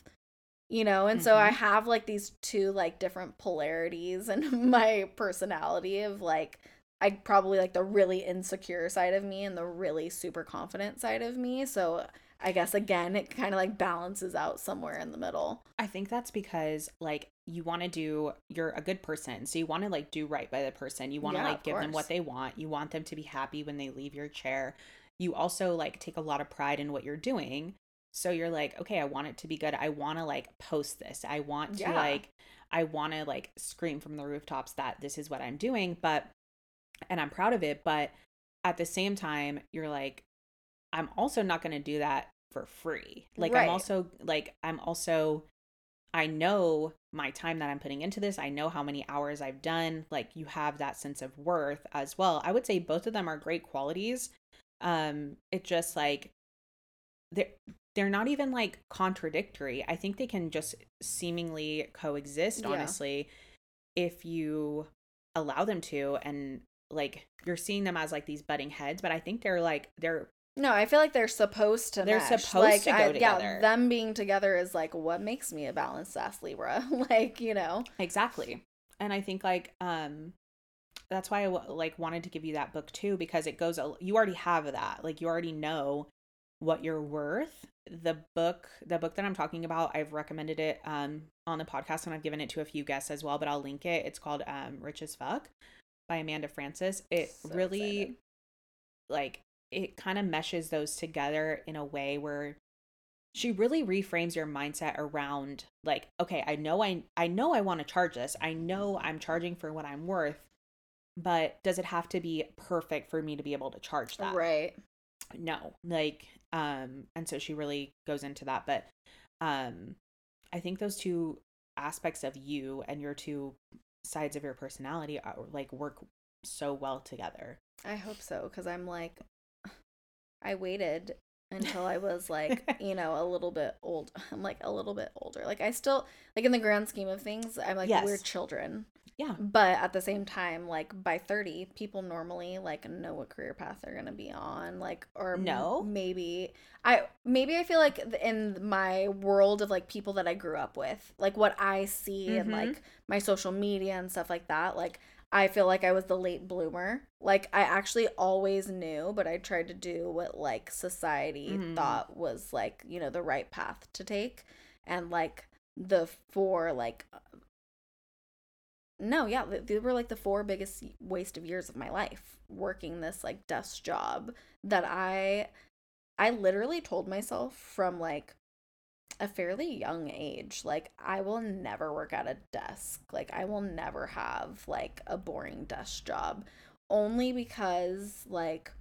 You know, and so I Mhm. have like these two like different polarities in my personality of like I probably like the really insecure side of me and the really super confident side of me. So I guess again, it kind of like balances out somewhere in the middle. I think that's because like you want to do you're a good person. So you want to like do right by the person. You want to Yeah, like give them what they want. You want them to be happy when they leave your chair. You also like take a lot of pride in what you're doing. So you're like, okay, I want it to be good. I want to like post this. I want to Yeah. like I want to like scream from the rooftops that this is what I'm doing, but and I'm proud of it, but at the same time, you're like I'm also not going to do that for free. Like Right. I'm also like I'm also I know my time that I'm putting into this. I know how many hours I've done. Like you have that sense of worth as well. I would say both of them are great qualities. Um it just like they're they're not even like contradictory. I think they can just seemingly coexist Yeah. honestly if you allow them to and like you're seeing them as like these butting heads, but I think they're like they're No, I feel like they're supposed to. They're mesh. supposed like, to go I- together. Yeah, them being together is like what makes me a balanced ass Libra. like you know. Exactly. And I think like um that's why I w- like wanted to give you that book too because it goes a- you already have that. Like you already know what you're worth. The book, the book that I'm talking about, I've recommended it um on the podcast and I've given it to a few guests as well, but I'll link it. It's called um Rich as Fuck by Amanda Frances. It So really excited. like it kind of meshes those together in a way where she really reframes your mindset around like okay i know i i know i want to charge this i know i'm charging for what i'm worth but does it have to be perfect for me to be able to charge that Right. no like um and so she really goes into that but um i think those two aspects of you and your two sides of your personality are like work so well together I hope so because I'm like, I waited until I was like, you know, a little bit old. I'm like a little bit older. Like I still like in the grand scheme of things, I'm like Yes. we're children. Yeah. But at the same time, like by 30, people normally like know what career path they're going to be on, like or m- No. maybe I maybe I feel like in my world of like people that I grew up with, like what I see and Mhm. like my social media and stuff like that, like I feel like I was the late bloomer. Like I actually always knew, but I tried to do what like society Mhm. thought was like, you know, the right path to take. And like the four like no, yeah, these were like the four biggest waste of years of my life working this like desk job that I I literally told myself from like a fairly young age like I will never work at a desk. Like I will never have like a boring desk job only because like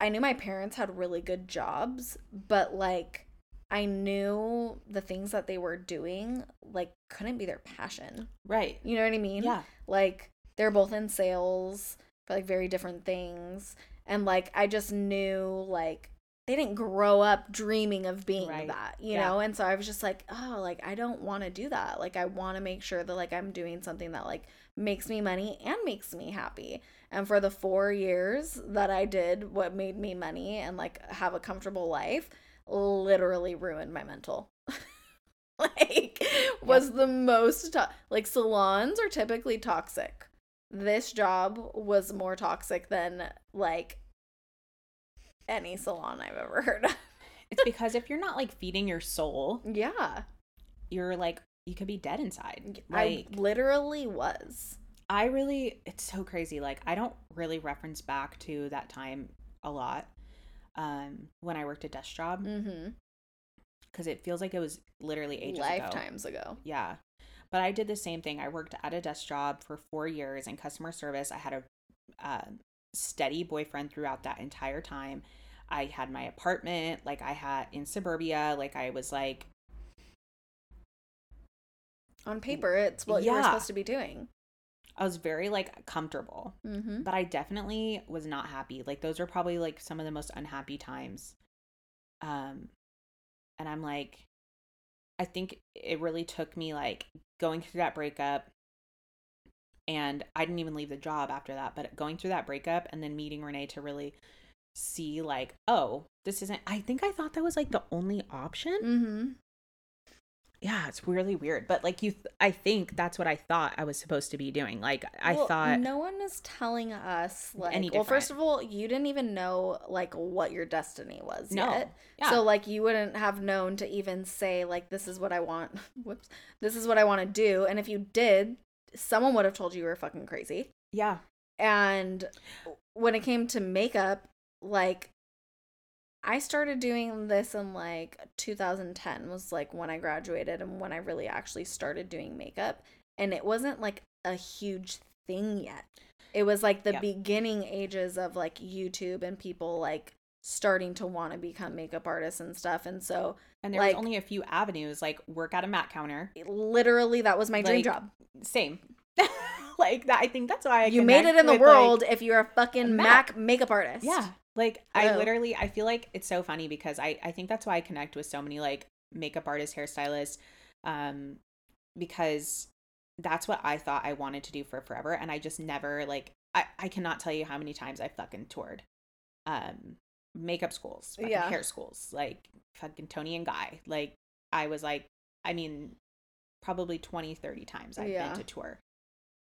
I knew my parents had really good jobs, but like I knew the things that they were doing like couldn't be their passion. Right. You know what I mean? Yeah. Like they're both in sales for like very different things. And like I just knew like they didn't grow up dreaming of being Right. that, you Yeah. know? And so I was just like, oh, like I don't want to do that. Like I want to make sure that like I'm doing something that like makes me money and makes me happy. And for the 4 years that I did what made me money and like have a comfortable life, literally ruined my mental. like was the most to- like salons are typically toxic. This job was more toxic than like any salon I've ever heard of. It's because if you're not like feeding your soul, Yeah. you're like you could be dead inside. I literally was. I really it's so crazy. Like I don't really reference back to that time a lot. Um when I worked a desk job Mm-hmm. because it feels like it was literally ages ago. Lifetimes ago. Yeah. But I did the same thing. I worked at a desk job for 4 years in customer service. I had a uh, steady boyfriend throughout that entire time. I had my apartment, like I had in suburbia, like I was like On paper, it's what you were supposed to be doing. I was very like comfortable. Mm-hmm. but I definitely was not happy. Like those are probably like some of the most unhappy times. Um and I'm like I think it really took me like going through that breakup and I didn't even leave the job after that, but going through that breakup and then meeting Renee to really see like, oh, this isn't I think I thought that was like the only option. Mm-hmm. Yeah, it's really weird, but like you th- I think that's what I thought I was supposed to be doing. Like I Well, thought no one is telling us like Any well first of all you didn't even know like what your destiny was No. yet Yeah. so like you wouldn't have known to even say like this is what i want whoops this is what i want to do and if you did someone would have told you you were fucking crazy yeah. and when it came to makeup like i started doing this in like 2010 was like when i graduated and when i really actually started doing makeup and it wasn't like a huge thing yet it was like the beginning ages of like youtube and people like starting to want to become makeup artists and stuff and so And there Like- was only a few avenues, like work at a Mac counter. literally that was my dream job Same. like that. I think that's why I you made it in the with, like- world if you're a fucking Mac. mac makeup artist yeah. Like I Oh. literally, I feel like it's so funny because I I think that's why I connect with so many like makeup artists, hairstylists, um, because that's what I thought I wanted to do for forever, and I just never like I I cannot tell you how many times I fucking toured, um, makeup schools, Yeah. hair schools, like fucking Toni and Guy. Like I was like, I mean, probably 20, 30 times I've Yeah. been to tour.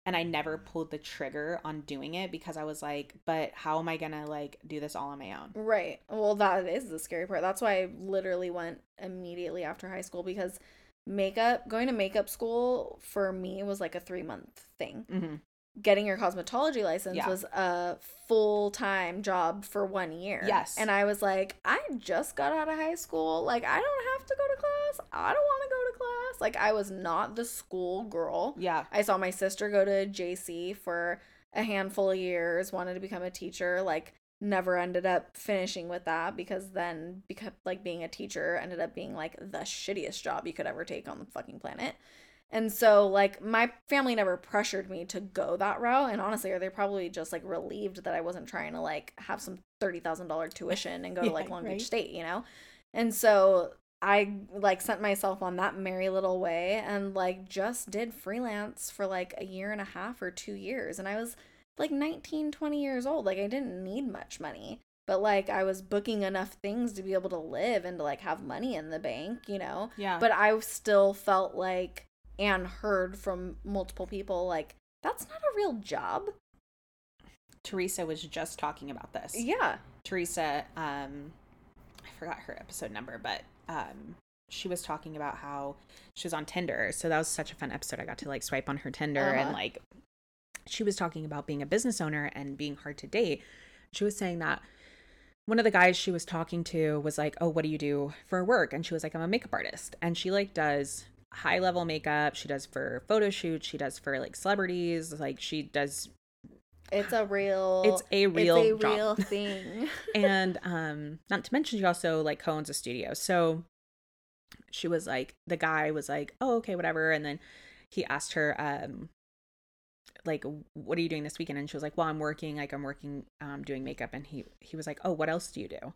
And I never pulled the trigger on doing it because I was like, but how am I gonna like do this all on my own? Right. Well, that is the scary part. That's why I literally went immediately after high school because makeup, going to makeup school for me was like a three month thing. Mm-hmm. Getting your cosmetology license Yeah. was a full time job for one year. Yes. And I was like, I just got out of high school. Like, I don't have to go to class. I don't want to go to class. Like, I was not the school girl. Yeah. I saw my sister go to JC for a handful of years, wanted to become a teacher, like never ended up finishing with that because then because like being a teacher ended up being like the shittiest job you could ever take on the fucking planet. And so like my family never pressured me to go that route and honestly are they're probably just like relieved that I wasn't trying to like have some $30,000 tuition and go to like Long right. Beach State, you know? And so I like sent myself on that merry little way and like just did freelance for like a year and a half or 2 years and I was like 19, 20 years old. Like I didn't need much money, but like I was booking enough things to be able to live and to like have money in the bank, you know? Yeah. But I still felt like and heard from multiple people like that's not a real job. Teresa was just talking about this. Yeah. Teresa, um, I forgot her episode number, but um, she was talking about how she was on Tinder. So that was such a fun episode. I got to like swipe on her Tinder and Uh-huh. like she was talking about being a business owner and being hard to date. She was saying that one of the guys she was talking to was like, "Oh, what do you do for work?" And she was like, "I'm a makeup artist." And she like does high level makeup. She does for photo shoots. She does for like celebrities. Like she does. It's a real It's a real it's a job. real thing. and um not to mention she also like co-owns a studio so she was like the guy was like oh okay whatever and then he asked her um like what are you doing this weekend and she was like well i'm working like i'm working um doing makeup and he he was like oh what else do you do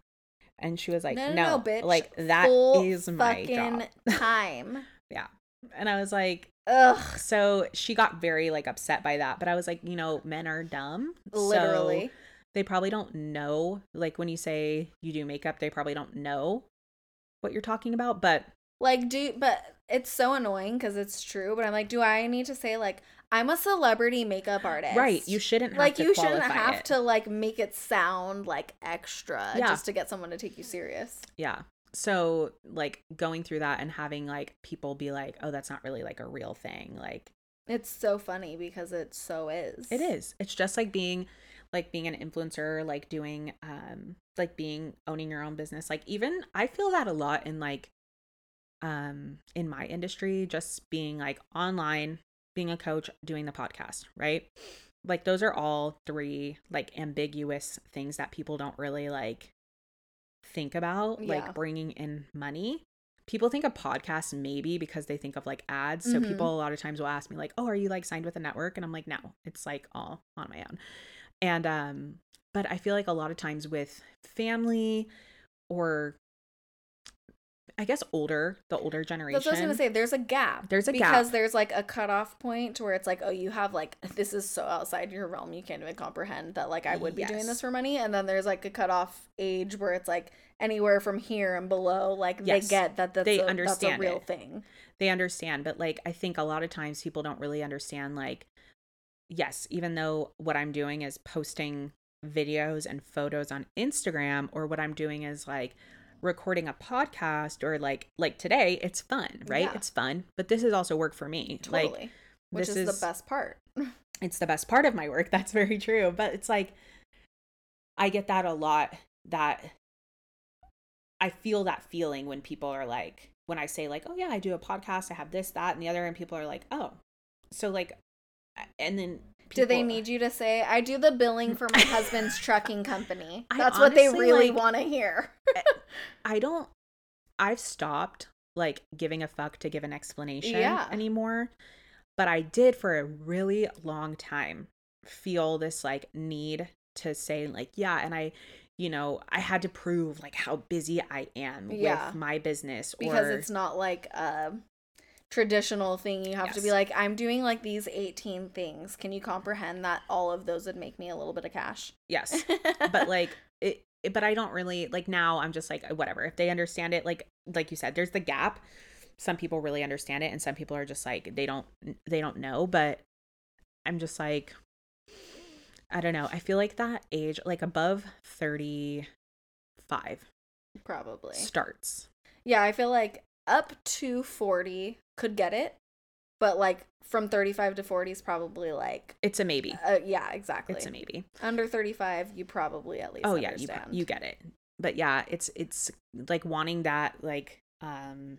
and she was like no, no, no, no, bitch. like that is Full my fucking job time. Yeah and i was like Ugh. so she got very like upset by that but i was like you know men are dumb so- Literally. they probably don't know like when you say you do makeup they probably don't know what you're talking about but Like, do but it's so annoying because it's true. But I'm like, do I need to say like I'm a celebrity makeup artist? right you shouldn't have like to you shouldn't have it. to like make it sound like extra Yeah. just to get someone to take you serious. yeah so like going through that and having like people be like oh that's not really like a real thing like It's so funny because it so is. it is. It's just like being like being an influencer like doing um like being owning your own business. Like even i feel that a lot in like um in my industry just being like online being a coach doing the podcast right? Like those are all three like ambiguous things that people don't really like think about Yeah. like bringing in money people think of podcasts maybe because they think of like ads so Mhm. people a lot of times will ask me like oh are you like signed with a network and i'm like no it's like all on my own and um but i feel like a lot of times with family or i guess older the older generation That's what I was gonna say. There's a gap. There's a gap because there's like a cutoff point where it's like, oh, you have like this is so outside your realm, you can't even comprehend that like I would be doing this for money. And then there's like a cutoff age where it's like anywhere from here and below, like Yes. they get that that's They a, understand that's a real it. thing. they understand but like i think a lot of times people don't really understand like yes even though what i'm doing is posting videos and photos on instagram or what i'm doing is like recording a podcast or like like today it's fun right Yeah. it's fun but this is also work for me Totally. like which this is, is- the best part. it's the best part of my work that's very true but it's like i get that a lot that i feel that feeling when people are like when i say like oh yeah i do a podcast i have this that and the other and people are like oh so like and then Do they need you to say, I do the billing for my husband's trucking company? That's what they really like- want to hear. I don't i've stopped like giving a fuck to give an explanation Yeah. anymore but i did for a really long time feel this like need to say like yeah and i you know i had to prove like how busy i am Yeah. with my business because or it's not like a traditional thing you have to be like i'm doing like these 18 things can you comprehend that all of those would make me a little bit of cash yes but like it but i don't really like now i'm just like whatever if they understand it like like you said there's the gap. Some people really understand it and some people are just like they don't they don't know but i'm just like i don't know i feel like that age like above 35 probably. starts. Yeah i feel like up to 40 could get it but like from 35 to 40 is probably like it's a maybe. uh, yeah exactly. It's a maybe. Under 35 you probably at least oh yeah you, you get it. But yeah it's it's like wanting that like um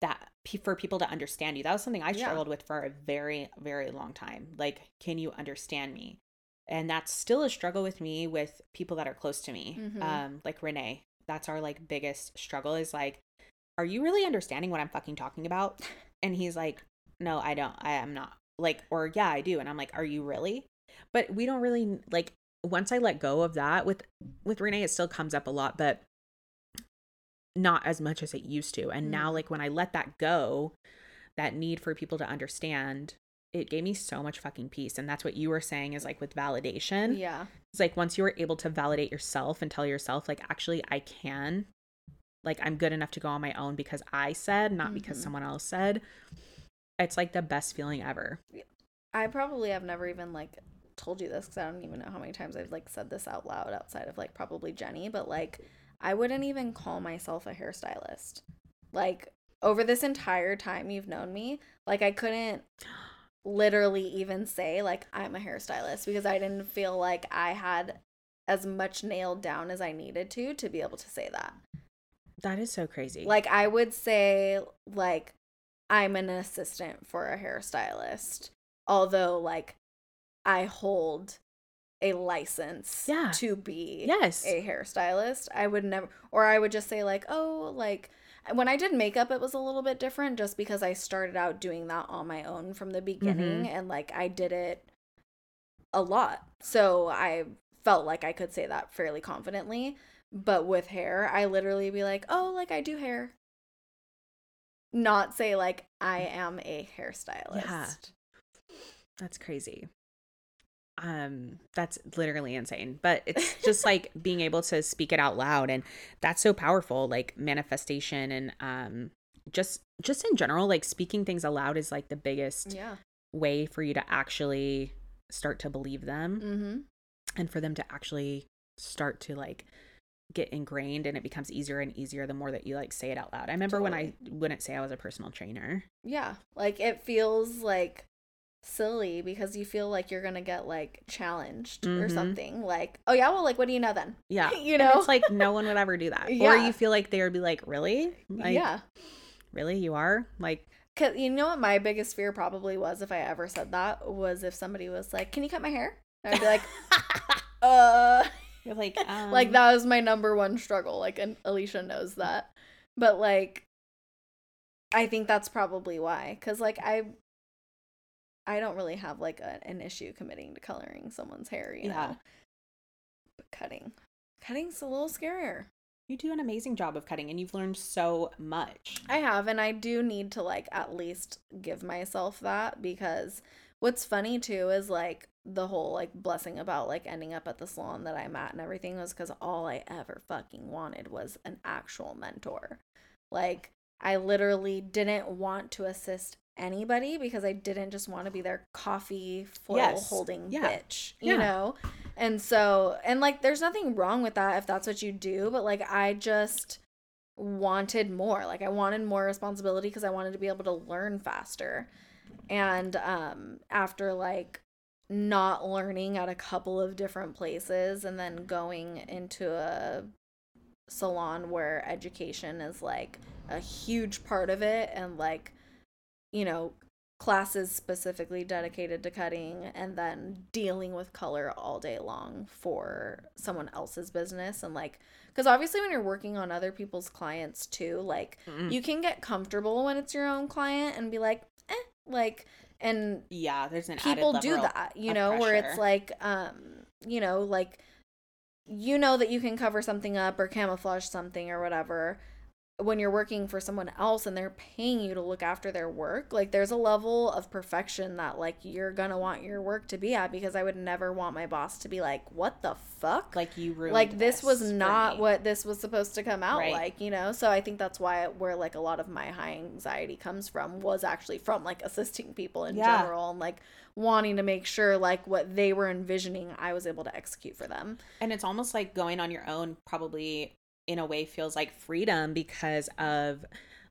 that for people to understand you. That was something i Yeah. struggled with for a very very long time. Like can you understand me? And that's still a struggle with me with people that are close to me. Mhm. um like renee. That's our like biggest struggle is like are you really understanding what i'm fucking talking about And he's like, no, I don't. I am not. Like, or yeah, I do. And I'm like, are you really? But we don't really like once I let go of that with with Renee, it still comes up a lot, but not as much as it used to. And Mm. now like when I let that go, that need for people to understand, it gave me so much fucking peace. And that's what you were saying is like with validation. Yeah. It's like once you were able to validate yourself and tell yourself, like, actually, I can, like, I'm good enough to go on my own because I said, not because Mhm. someone else said. It's like the best feeling ever. I probably have never even like told you this because I don't even know how many times I've like said this out loud outside of like probably Jenny, but like I wouldn't even call myself a hairstylist. Like over this entire time you've known me, like I couldn't literally even say like I'm a hairstylist because I didn't feel like I had as much nailed down as I needed to to be able to say that. That is so crazy. Like I would say like I'm an assistant for a hairstylist. Although like I hold a license Yeah. to be yes. a hairstylist. I would never or I would just say like, "Oh, like when I did makeup it was a little bit different just because I started out doing that on my own from the beginning mm-hmm. and like I did it a lot. So I felt like I could say that fairly confidently. But with hair, I literally be like, "Oh, like I do hair." Not say like I am a hairstylist. Yeah. That's crazy. Um, that's literally insane. But it's just like being able to speak it out loud and that's so powerful, like manifestation and um just just in general, like speaking things aloud is like the biggest Yeah. way for you to actually start to believe them Mhm. and for them to actually start to like get ingrained and it becomes easier and easier the more that you like say it out loud. I remember when I wouldn't say I was a personal trainer. Yeah. Like it feels like silly because you feel like you're gonna get like challenged or Mhm. something. Like, oh yeah, well like what do you know then? Yeah. You And know? it's like no one would ever do that. Or you feel like they would be like, Really? Like, yeah. Really? You are? Like, Cause you know what my biggest fear probably was if I ever said that was if somebody was like, Can you cut my hair? I'd be like, uh you're like, um, like that was my number one struggle. Like and Alicia knows that. But like I think that's probably why. Cause like I I don't really have like a, an issue committing to coloring someone's hair, you Yeah. know. But cutting. Cutting's a little scarier. You do an amazing job of cutting and you've learned so much. I have, and I do need to like at least give myself that because what's funny too is like the whole like blessing about like ending up at the salon that I'm at and everything was because all I ever fucking wanted was an actual mentor. Like, I literally didn't want to assist anybody because I didn't just want to be their coffee foil Yes. holding Yeah. bitch, you Yeah. know? And so, and like, there's nothing wrong with that if that's what you do, but like, I just wanted more. Like, I wanted more responsibility because I wanted to be able to learn faster. And um, after like not learning at a couple of different places and then going into a salon where education is like a huge part of it and like you know classes specifically dedicated to cutting and then dealing with color all day long for someone else's business and like because obviously when you're working on other people's clients too like Mm. you can get comfortable when it's your own client and be like eh like and yeah, there's an people do that you know where it's like um you know like you know that you can cover something up or camouflage something or whatever when you're working for someone else and they're paying you to look after their work like there's a level of perfection that like you're gonna want your work to be at because i would never want my boss to be like what the fuck like you ruined like this was not what this was supposed to come out Right. like you know so i think that's why where like a lot of my high anxiety comes from was actually from like assisting people in Yeah. general and like wanting to make sure like what they were envisioning i was able to execute for them And it's almost like going on your own probably in a way feels like freedom because of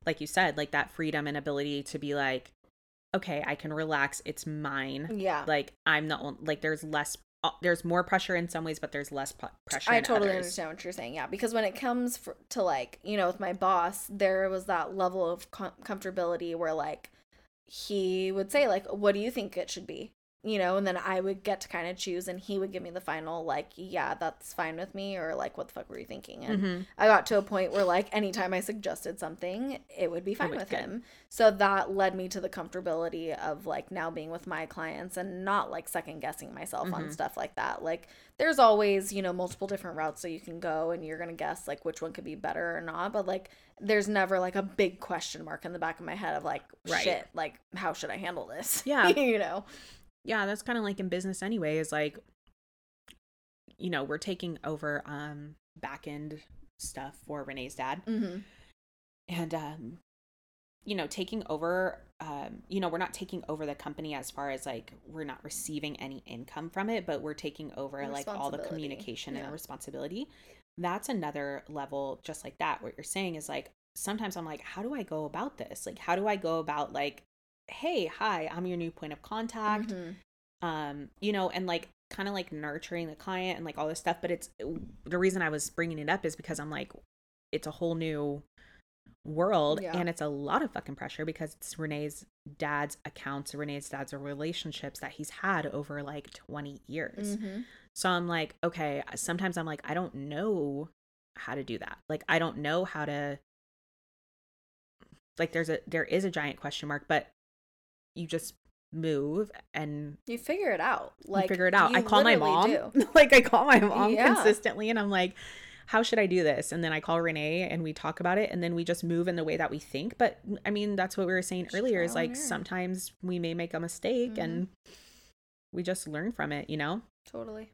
like you said, like that freedom and ability to be like, okay, I can relax. It's mine. yeah Like I'm the only like there's less uh, there's more pressure in some ways, but there's less pu- pressure. I totally others. understand what you're saying. Yeah, because when it comes for, to like, you know, with my boss, there was that level of com- comfortability where like he would say like, "What do you think it should be?" You know, and then I would get to kind of choose and he would give me the final, like, yeah, that's fine with me, or like, what the fuck were you thinking? And Mhm. I got to a point where, like, anytime I suggested something, it would be fine with good. him. So that led me to the comfortability of, like, now being with my clients and not, like, second guessing myself Mm-hmm. on stuff like that. Like, there's always, you know, multiple different routes that you can go and you're going to guess, like, which one could be better or not. But, like, there's never, like, a big question mark in the back of my head of, like, Right. shit, like, how should I handle this? Yeah. you know? Yeah that's kind of like in business anyway is like you know we're taking over um back end stuff for renee's dad Mm-hmm. and um you know taking over um you know we're not taking over the company as far as like we're not receiving any income from it but we're taking over like all the communication and Yeah. the responsibility that's another level just like that what you're saying is like sometimes i'm like how do i go about this like how do i go about like hey hi i'm your new point of contact Mhm. um you know and like kind of like nurturing the client and like all this stuff but it's the reason i was bringing it up is because i'm like it's a whole new world Yeah. and it's a lot of fucking pressure because it's renee's dad's accounts renee's dad's relationships that he's had over like 20 years Mhm. so i'm like okay sometimes i'm like i don't know how to do that like i don't know how to like there's a there is a giant question mark but you just move and You figure it out. Like figure it out. I call my mom. like I call my mom Yeah. consistently and I'm like, how should I do this? And then I call Renee and we talk about it and then we just move in the way that we think. But I mean, that's what we were saying earlier is like sometimes we may make a mistake Mhm. and we just learn from it, you know? Totally.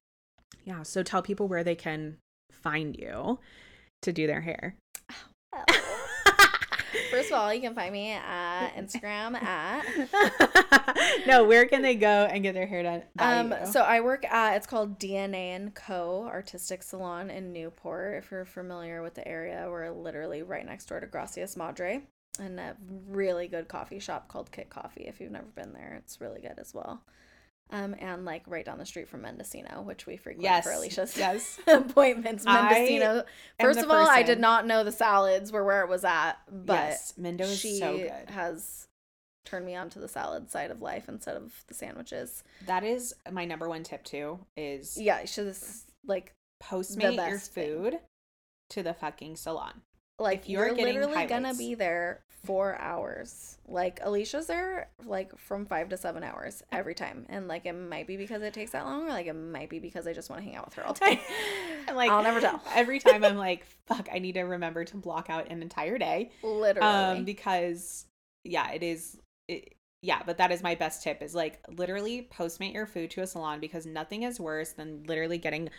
Yeah. So tell people where they can find you to do their hair. First of all, you can find me at Instagram at no, where can they go and get their hair done? um you? so I work at it's called DNA and Co Artistic Salon in Newport. If you're familiar with the area, we're literally right next door to Gracias Madre and a really good coffee shop called Kit Coffee. If you've never been there, it's really good as well. Um, and like right down the street from Mendocino, which we frequent Yes, for Alicia's yes. appointments. I Mendocino. First of all, I did not know the salads were where it was at, but yes, Mendo is she so good. has turned me on to the salad side of life instead of the sandwiches. That is my number one tip too. Is Yeah, she's like Postmate your best thing. food to the fucking salon. like If you're you're, literally gonna be there four hours. Like Alicia's there like from five to seven hours every time, and like it might be because it takes that long, or like it might be because I just want to hang out with her all day. I'm like, I'll never tell. Every time I'm like, fuck, I need to remember to block out an entire day. Literally. Um, because yeah, it is. It, yeah, but that is my best tip is like literally postmate your food to a salon because nothing is worse than literally getting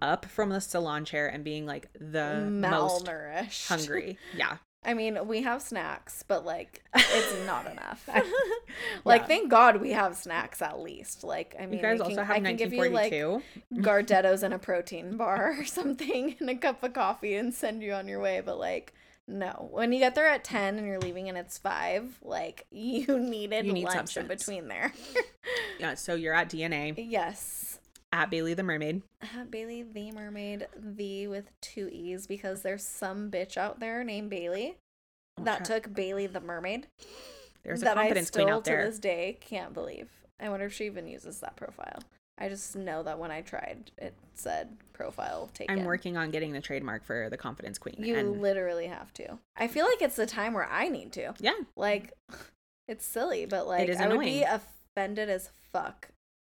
up from the salon chair and being like the most malnourished. hungry. Yeah. I mean, we have snacks, but like it's not enough. I- like, yeah. thank God we have snacks at least. Like, I mean, You guys I also can, have I can give you like 1942. Gardettos and a protein bar or something and a cup of coffee and send you on your way. But like, no, when you get there at ten and you're leaving and it's five, like you needed You need lunch in between there. yeah, so you're at DNA yes. At Bailey the Mermaid. Uh, Bailey the Mermaid, the with two E's, because there's some bitch out there named Bailey Oh, that crap. took Bailey the Mermaid. There's a that I confidence still queen out to there. this day can't believe. I wonder if she even uses that profile. I just know that when I tried, it said profile taken. I'm working on getting the trademark for the confidence queen. You and literally have to. I feel like it's the time where I need to. yeah, Like, it's silly, but like I would be offended as fuck.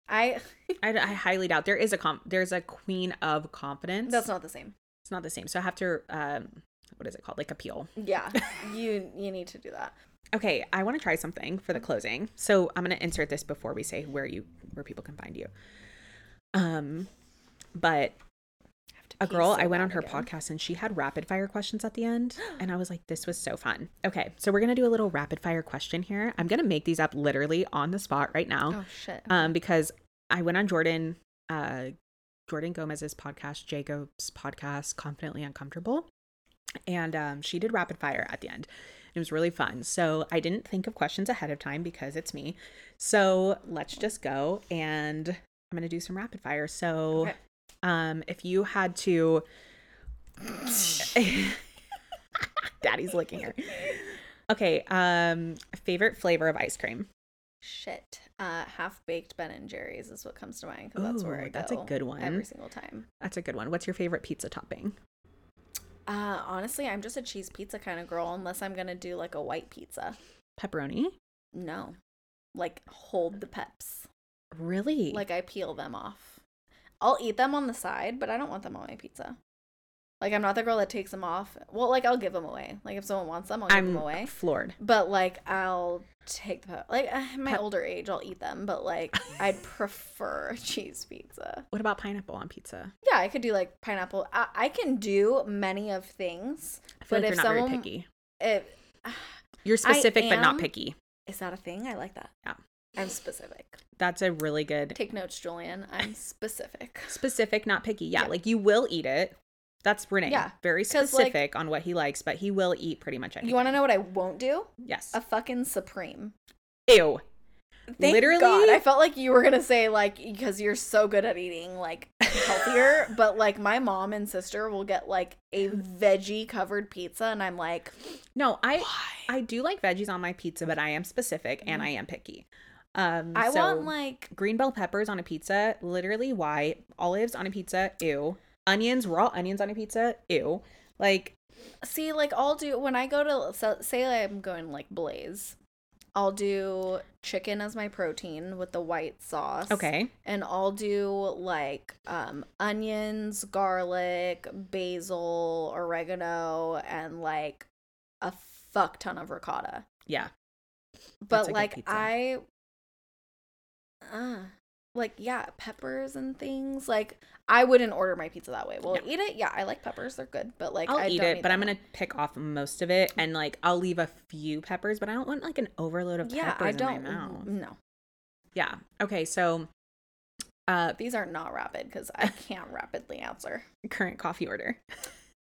I I, I highly doubt there is a com- there's a queen of confidence. that's not the same. it's not the same. So I have to um what is it called? Like appeal. Yeah, you you need to do that. Okay, I want to try something for the closing. So I'm gonna insert this before we say where you where people can find you. Um, but to a girl so I went on her again. podcast and she had rapid fire questions at the end, and I was like, this was so fun. Okay, so we're gonna do a little rapid fire question here. I'm gonna make these up literally on the spot right now. Oh shit. um, because I went on Jordan, uh, Jordan Gomez's podcast, Jacob's podcast, Confidently Uncomfortable, and um, she did rapid fire at the end. It was really fun. So I didn't think of questions ahead of time because it's me. So let's just go and I'm gonna do some rapid fire. So, Okay. Um, if you had to, Daddy's licking her. Okay. Um, favorite flavor of ice cream. Shit. Uh, half baked Ben and Jerry's is what comes to mind because that's where I go. that's a good one. Every single time. That's a good one. What's your favorite pizza topping? Uh, honestly, I'm just a cheese pizza kind of girl unless I'm gonna do like a white pizza. Pepperoni? No, like hold the peps. Really? Like I peel them off. I'll eat them on the side, but I don't want them on my pizza. Like I'm not the girl that takes them off. Well, like I'll give them away. Like if someone wants them, I'll give I'm them away. floored. But like I'll take the like uh, my Pep- older age, I'll eat them. But like I'd prefer cheese pizza. What about pineapple on pizza? Yeah, I could do like pineapple. I, I can do many of things. I feel But like if you're not someone- very picky. If You're specific but not picky. is that a thing? I like that. Yeah. I'm specific. That's a really good Take notes, Julian. I'm specific. specific, not picky. Yeah, Yeah. like you will eat it. That's Renee. Yeah, Very 'cause, like- specific on what he likes, but he will eat pretty much anything. You want to know what I won't do? Yes. A fucking supreme. Ew. Thank Literally? God. I felt like you were gonna say like because you're so good at eating like healthier, but like my mom and sister will get like a veggie covered pizza, and I'm like, No, I why? I do like veggies on my pizza, but I am specific and mm-hmm. I am picky. Um I so want like green bell peppers on a pizza, literally why? Olives on a pizza, ew. Onions, raw onions on a pizza, ew. Like see like I'll do when I go to so, say I'm going like Blaze. I'll do chicken as my protein with the white sauce. okay. and I'll do like um onions, garlic, basil, oregano, and like a fuck ton of ricotta. Yeah. But like. I uh like yeah, peppers and things. Like I wouldn't order my pizza that way. Well, No. eat it. Yeah, I like peppers. They're good. But like I'll I eat it, but I'm gonna pick off most of it and like I'll leave a few peppers, but I don't want like an overload of Yeah, peppers I don't in my mouth. no. Yeah. Okay, so uh These are not rapid because I can't rapidly answer. current coffee order.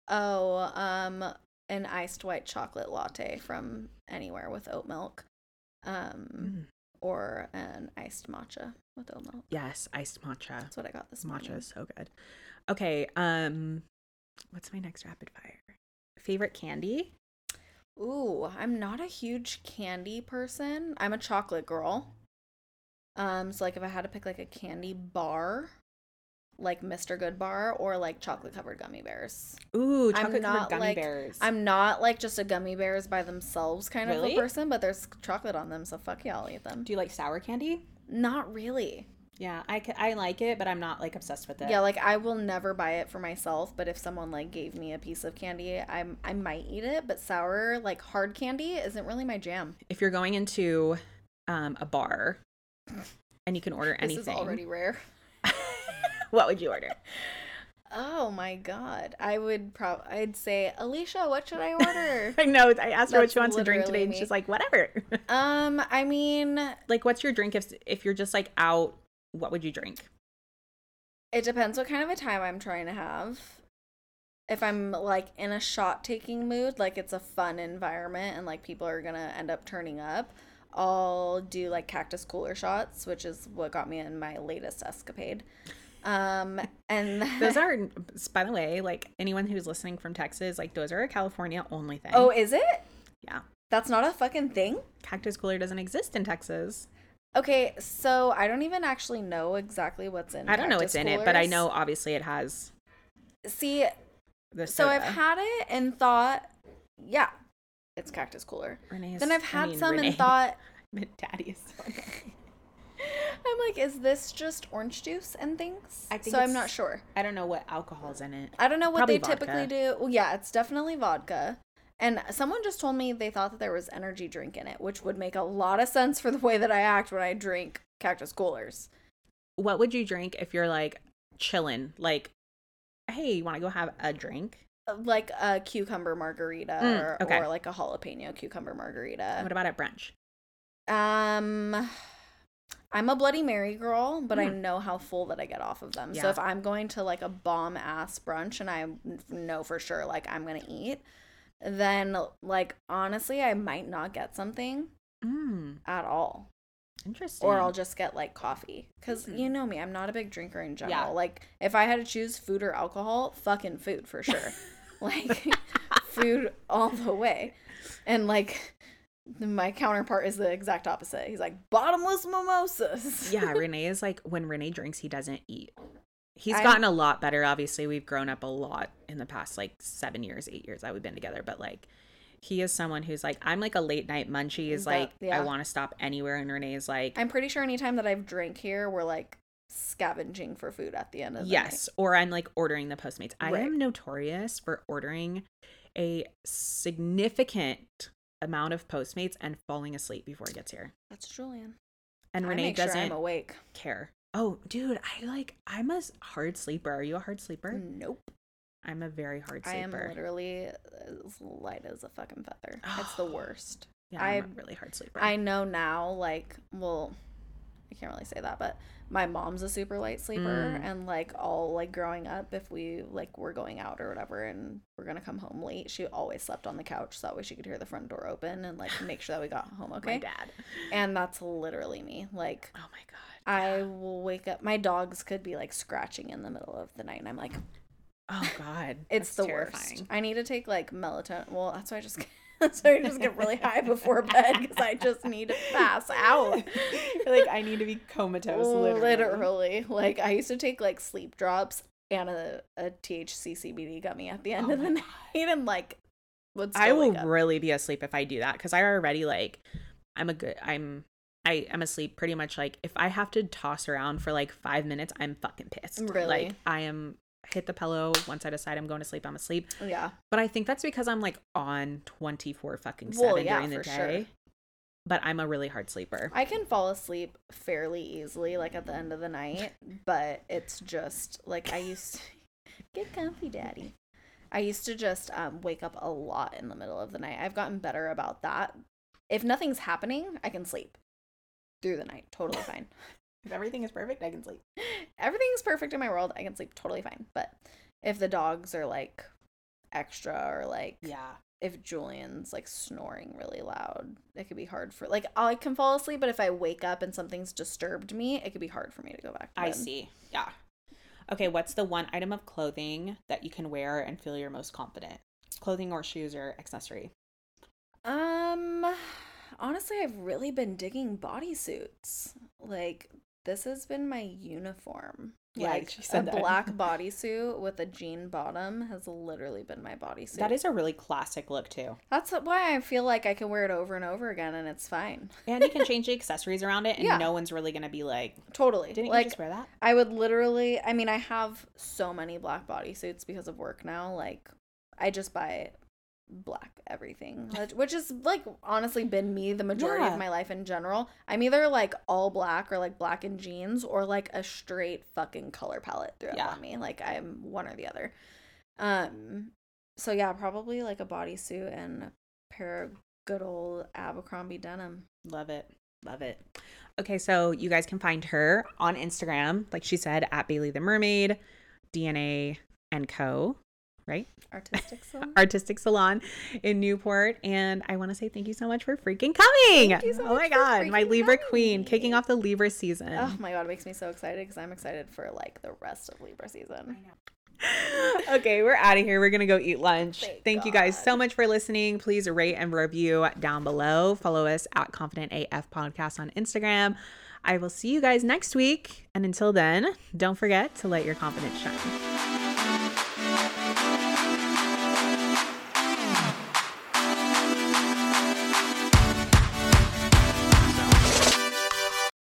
Oh, um, an iced white chocolate latte from anywhere with oat milk, um, Mm. Or an iced matcha with oat milk. Yes, iced matcha. That's what I got this Matcha morning. is so good. Okay, um what's my next rapid fire? Favorite candy? Ooh, I'm not a huge candy person. I'm a chocolate girl. Um, so like if I had to pick like a candy bar, like Mr. Goodbar, or like chocolate covered gummy bears. Ooh, I'm chocolate covered gummy like- bears. I'm not like just a gummy bears by themselves kind of a person, but there's chocolate on them, so fuck yeah, I'll eat them. Do you like sour candy? Not really. Yeah, I, I like it, but I'm not like obsessed with it. Yeah, like I will never buy it for myself, but if someone like gave me a piece of candy, I'm I might eat it, but sour like hard candy isn't really my jam. if you're going into um, a bar and you can order anything, This is already rare. What would you order? Oh my god. I would prob I'd say, "Alicia, what should I order?" I know. I asked her what she wants to drink today, and me. she's like, whatever. um, I mean, like, what's your drink if if you're just like out? What would you drink? it depends what kind of a time I'm trying to have. If I'm like in a shot taking mood, like it's a fun environment and like people are gonna end up turning up, I'll do like cactus cooler shots, which is what got me in my latest escapade. Um, and Those are, by the way, like anyone who's listening from Texas, like those are a California only thing. oh, is it? yeah. That's not a fucking thing. Cactus cooler doesn't exist in Texas. Okay, so I don't even actually know exactly what's in. I don't know what's cactus in it, but I know obviously it has See, so I've had it and thought, yeah, it's cactus cooler. Renee's, Then I've I had mean, some Renee. and thought, Daddy is so good. I'm like, is this just orange juice and things? I think so. I'm not sure. I don't know what alcohol's in it. I don't know what Probably they typically do. Well, yeah, it's definitely vodka. And someone just told me they thought that there was energy drink in it, which would make a lot of sense for the way that I act when I drink cactus coolers. What would you drink if you're like chilling? Like, hey, you want to go have a drink? Like a cucumber margarita Mm, or, okay. or like a jalapeno cucumber margarita. What about at brunch? Um, I'm a Bloody Mary girl, but I Mm. know how full that I get off of them. So if I'm going to like a bomb ass brunch and I know for sure like I'm gonna eat, then like honestly, I might not get something Mm, at all, interesting. or I'll just get like coffee. Cause Mm. you know me, I'm not a big drinker in general. Yeah. Like if I had to choose food or alcohol, fucking food for sure. like food all the way, and like My counterpart is the exact opposite. He's like bottomless mimosas. Yeah, Renee is like when Renee drinks, he doesn't eat. He's I'm- gotten a lot better. Obviously, we've grown up a lot in the past like seven years, eight years that we've been together. But like, he is someone who's like, I'm like a late night munchie. Is like, yeah. I want to stop anywhere, and Renee is like, I'm pretty sure anytime that I've drank here, we're like scavenging for food at the end of the yes, or I'm like ordering the Postmates. I am notorious for ordering a significant amount of Postmates and falling asleep before it gets here. That's Julian. And I Renee doesn't I'm awake. care. Oh, dude, I like I'm a hard sleeper. Are you a hard sleeper? Nope. I'm a very hard sleeper. I am literally as light as a fucking feather. It's the worst. yeah, I'm I- a really hard sleeper. I know now, like, well, I can't really say that, but my mom's a super light sleeper, Mm. and like all like growing up, if we like were going out or whatever, and we're gonna come home late, she always slept on the couch so that way she could hear the front door open and like make sure that we got home My okay. dad. And that's literally me. Like, Oh my god. I will wake up. My dogs could be like scratching in the middle of the night, and I'm like, Oh god. it's the worst. I need to take like melatonin. Well, that's why I just why I just get really high before bed because I just need to pass out. like I need to be comatose. Literally. Literally. Like I used to take like sleep drops and a, a THC CBD gummy at the end Oh of the night and like would I will really be asleep if I do that because I already like I'm a good I'm I am asleep pretty much like if I have to toss around for like five minutes, I'm fucking pissed. Really? Like I am hit the pillow once I decide I'm going to sleep, I'm asleep. Yeah. But I think that's because I'm like on 24 fucking Well, 7 yeah, during the for day. sure. But I'm a really hard sleeper. I can fall asleep fairly easily, like at the end of the night, but it's just like I used to get comfy, daddy. I used to just um, wake up a lot in the middle of the night. I've gotten better about that. If nothing's happening, I can sleep through the night. Totally fine. If everything is perfect, I can sleep. Everything's perfect in my world. I can sleep totally fine. But if the dogs are like extra or like Yeah. if Julian's like snoring really loud, it could be hard for like I can fall asleep, but if I wake up and something's disturbed me, it could be hard for me to go back. To I bed. see. Yeah. Okay, what's the one item of clothing that you can wear and feel your most confident? Clothing or shoes or accessory? Um, honestly, I've really been digging bodysuits. Like this has been my uniform. Yeah, like she a said that. black bodysuit with a jean bottom has literally been my bodysuit. That is a really classic look too. That's why I feel like I can wear it over and over again and it's fine. And you can change the accessories around it and Yeah. no one's really gonna be like, Totally. didn't like you just wear that? I would literally, I mean, I have so many black bodysuits because of work now. Like, I just buy black everything, which- has, like, honestly been me the majority Yeah. of my life in general. I'm either, like, all black or, like, black and jeans or, like, a straight fucking color palette throughout Yeah. on me. Like, I'm one or the other. Um, so yeah, probably, like, a bodysuit and a pair of good old Abercrombie denim. Love it. Love it. Okay, so you guys can find her on Instagram, like she said, at Bailey the Mermaid, DNA and Co. Right? Artistic salon. Artistic Salon in Newport. And I want to say thank you so much for freaking coming. Thank you so oh my God. My Libra having queen, kicking off the Libra season. Oh my god, it makes me so excited because I'm excited for like the rest of Libra season. okay, we're out of here. We're going to go eat lunch. Thank Thank you guys so much for listening. Please rate and review down below. Follow us at Confident AF Podcast on Instagram. I will see you guys next week. And until then, don't forget to let your confidence shine.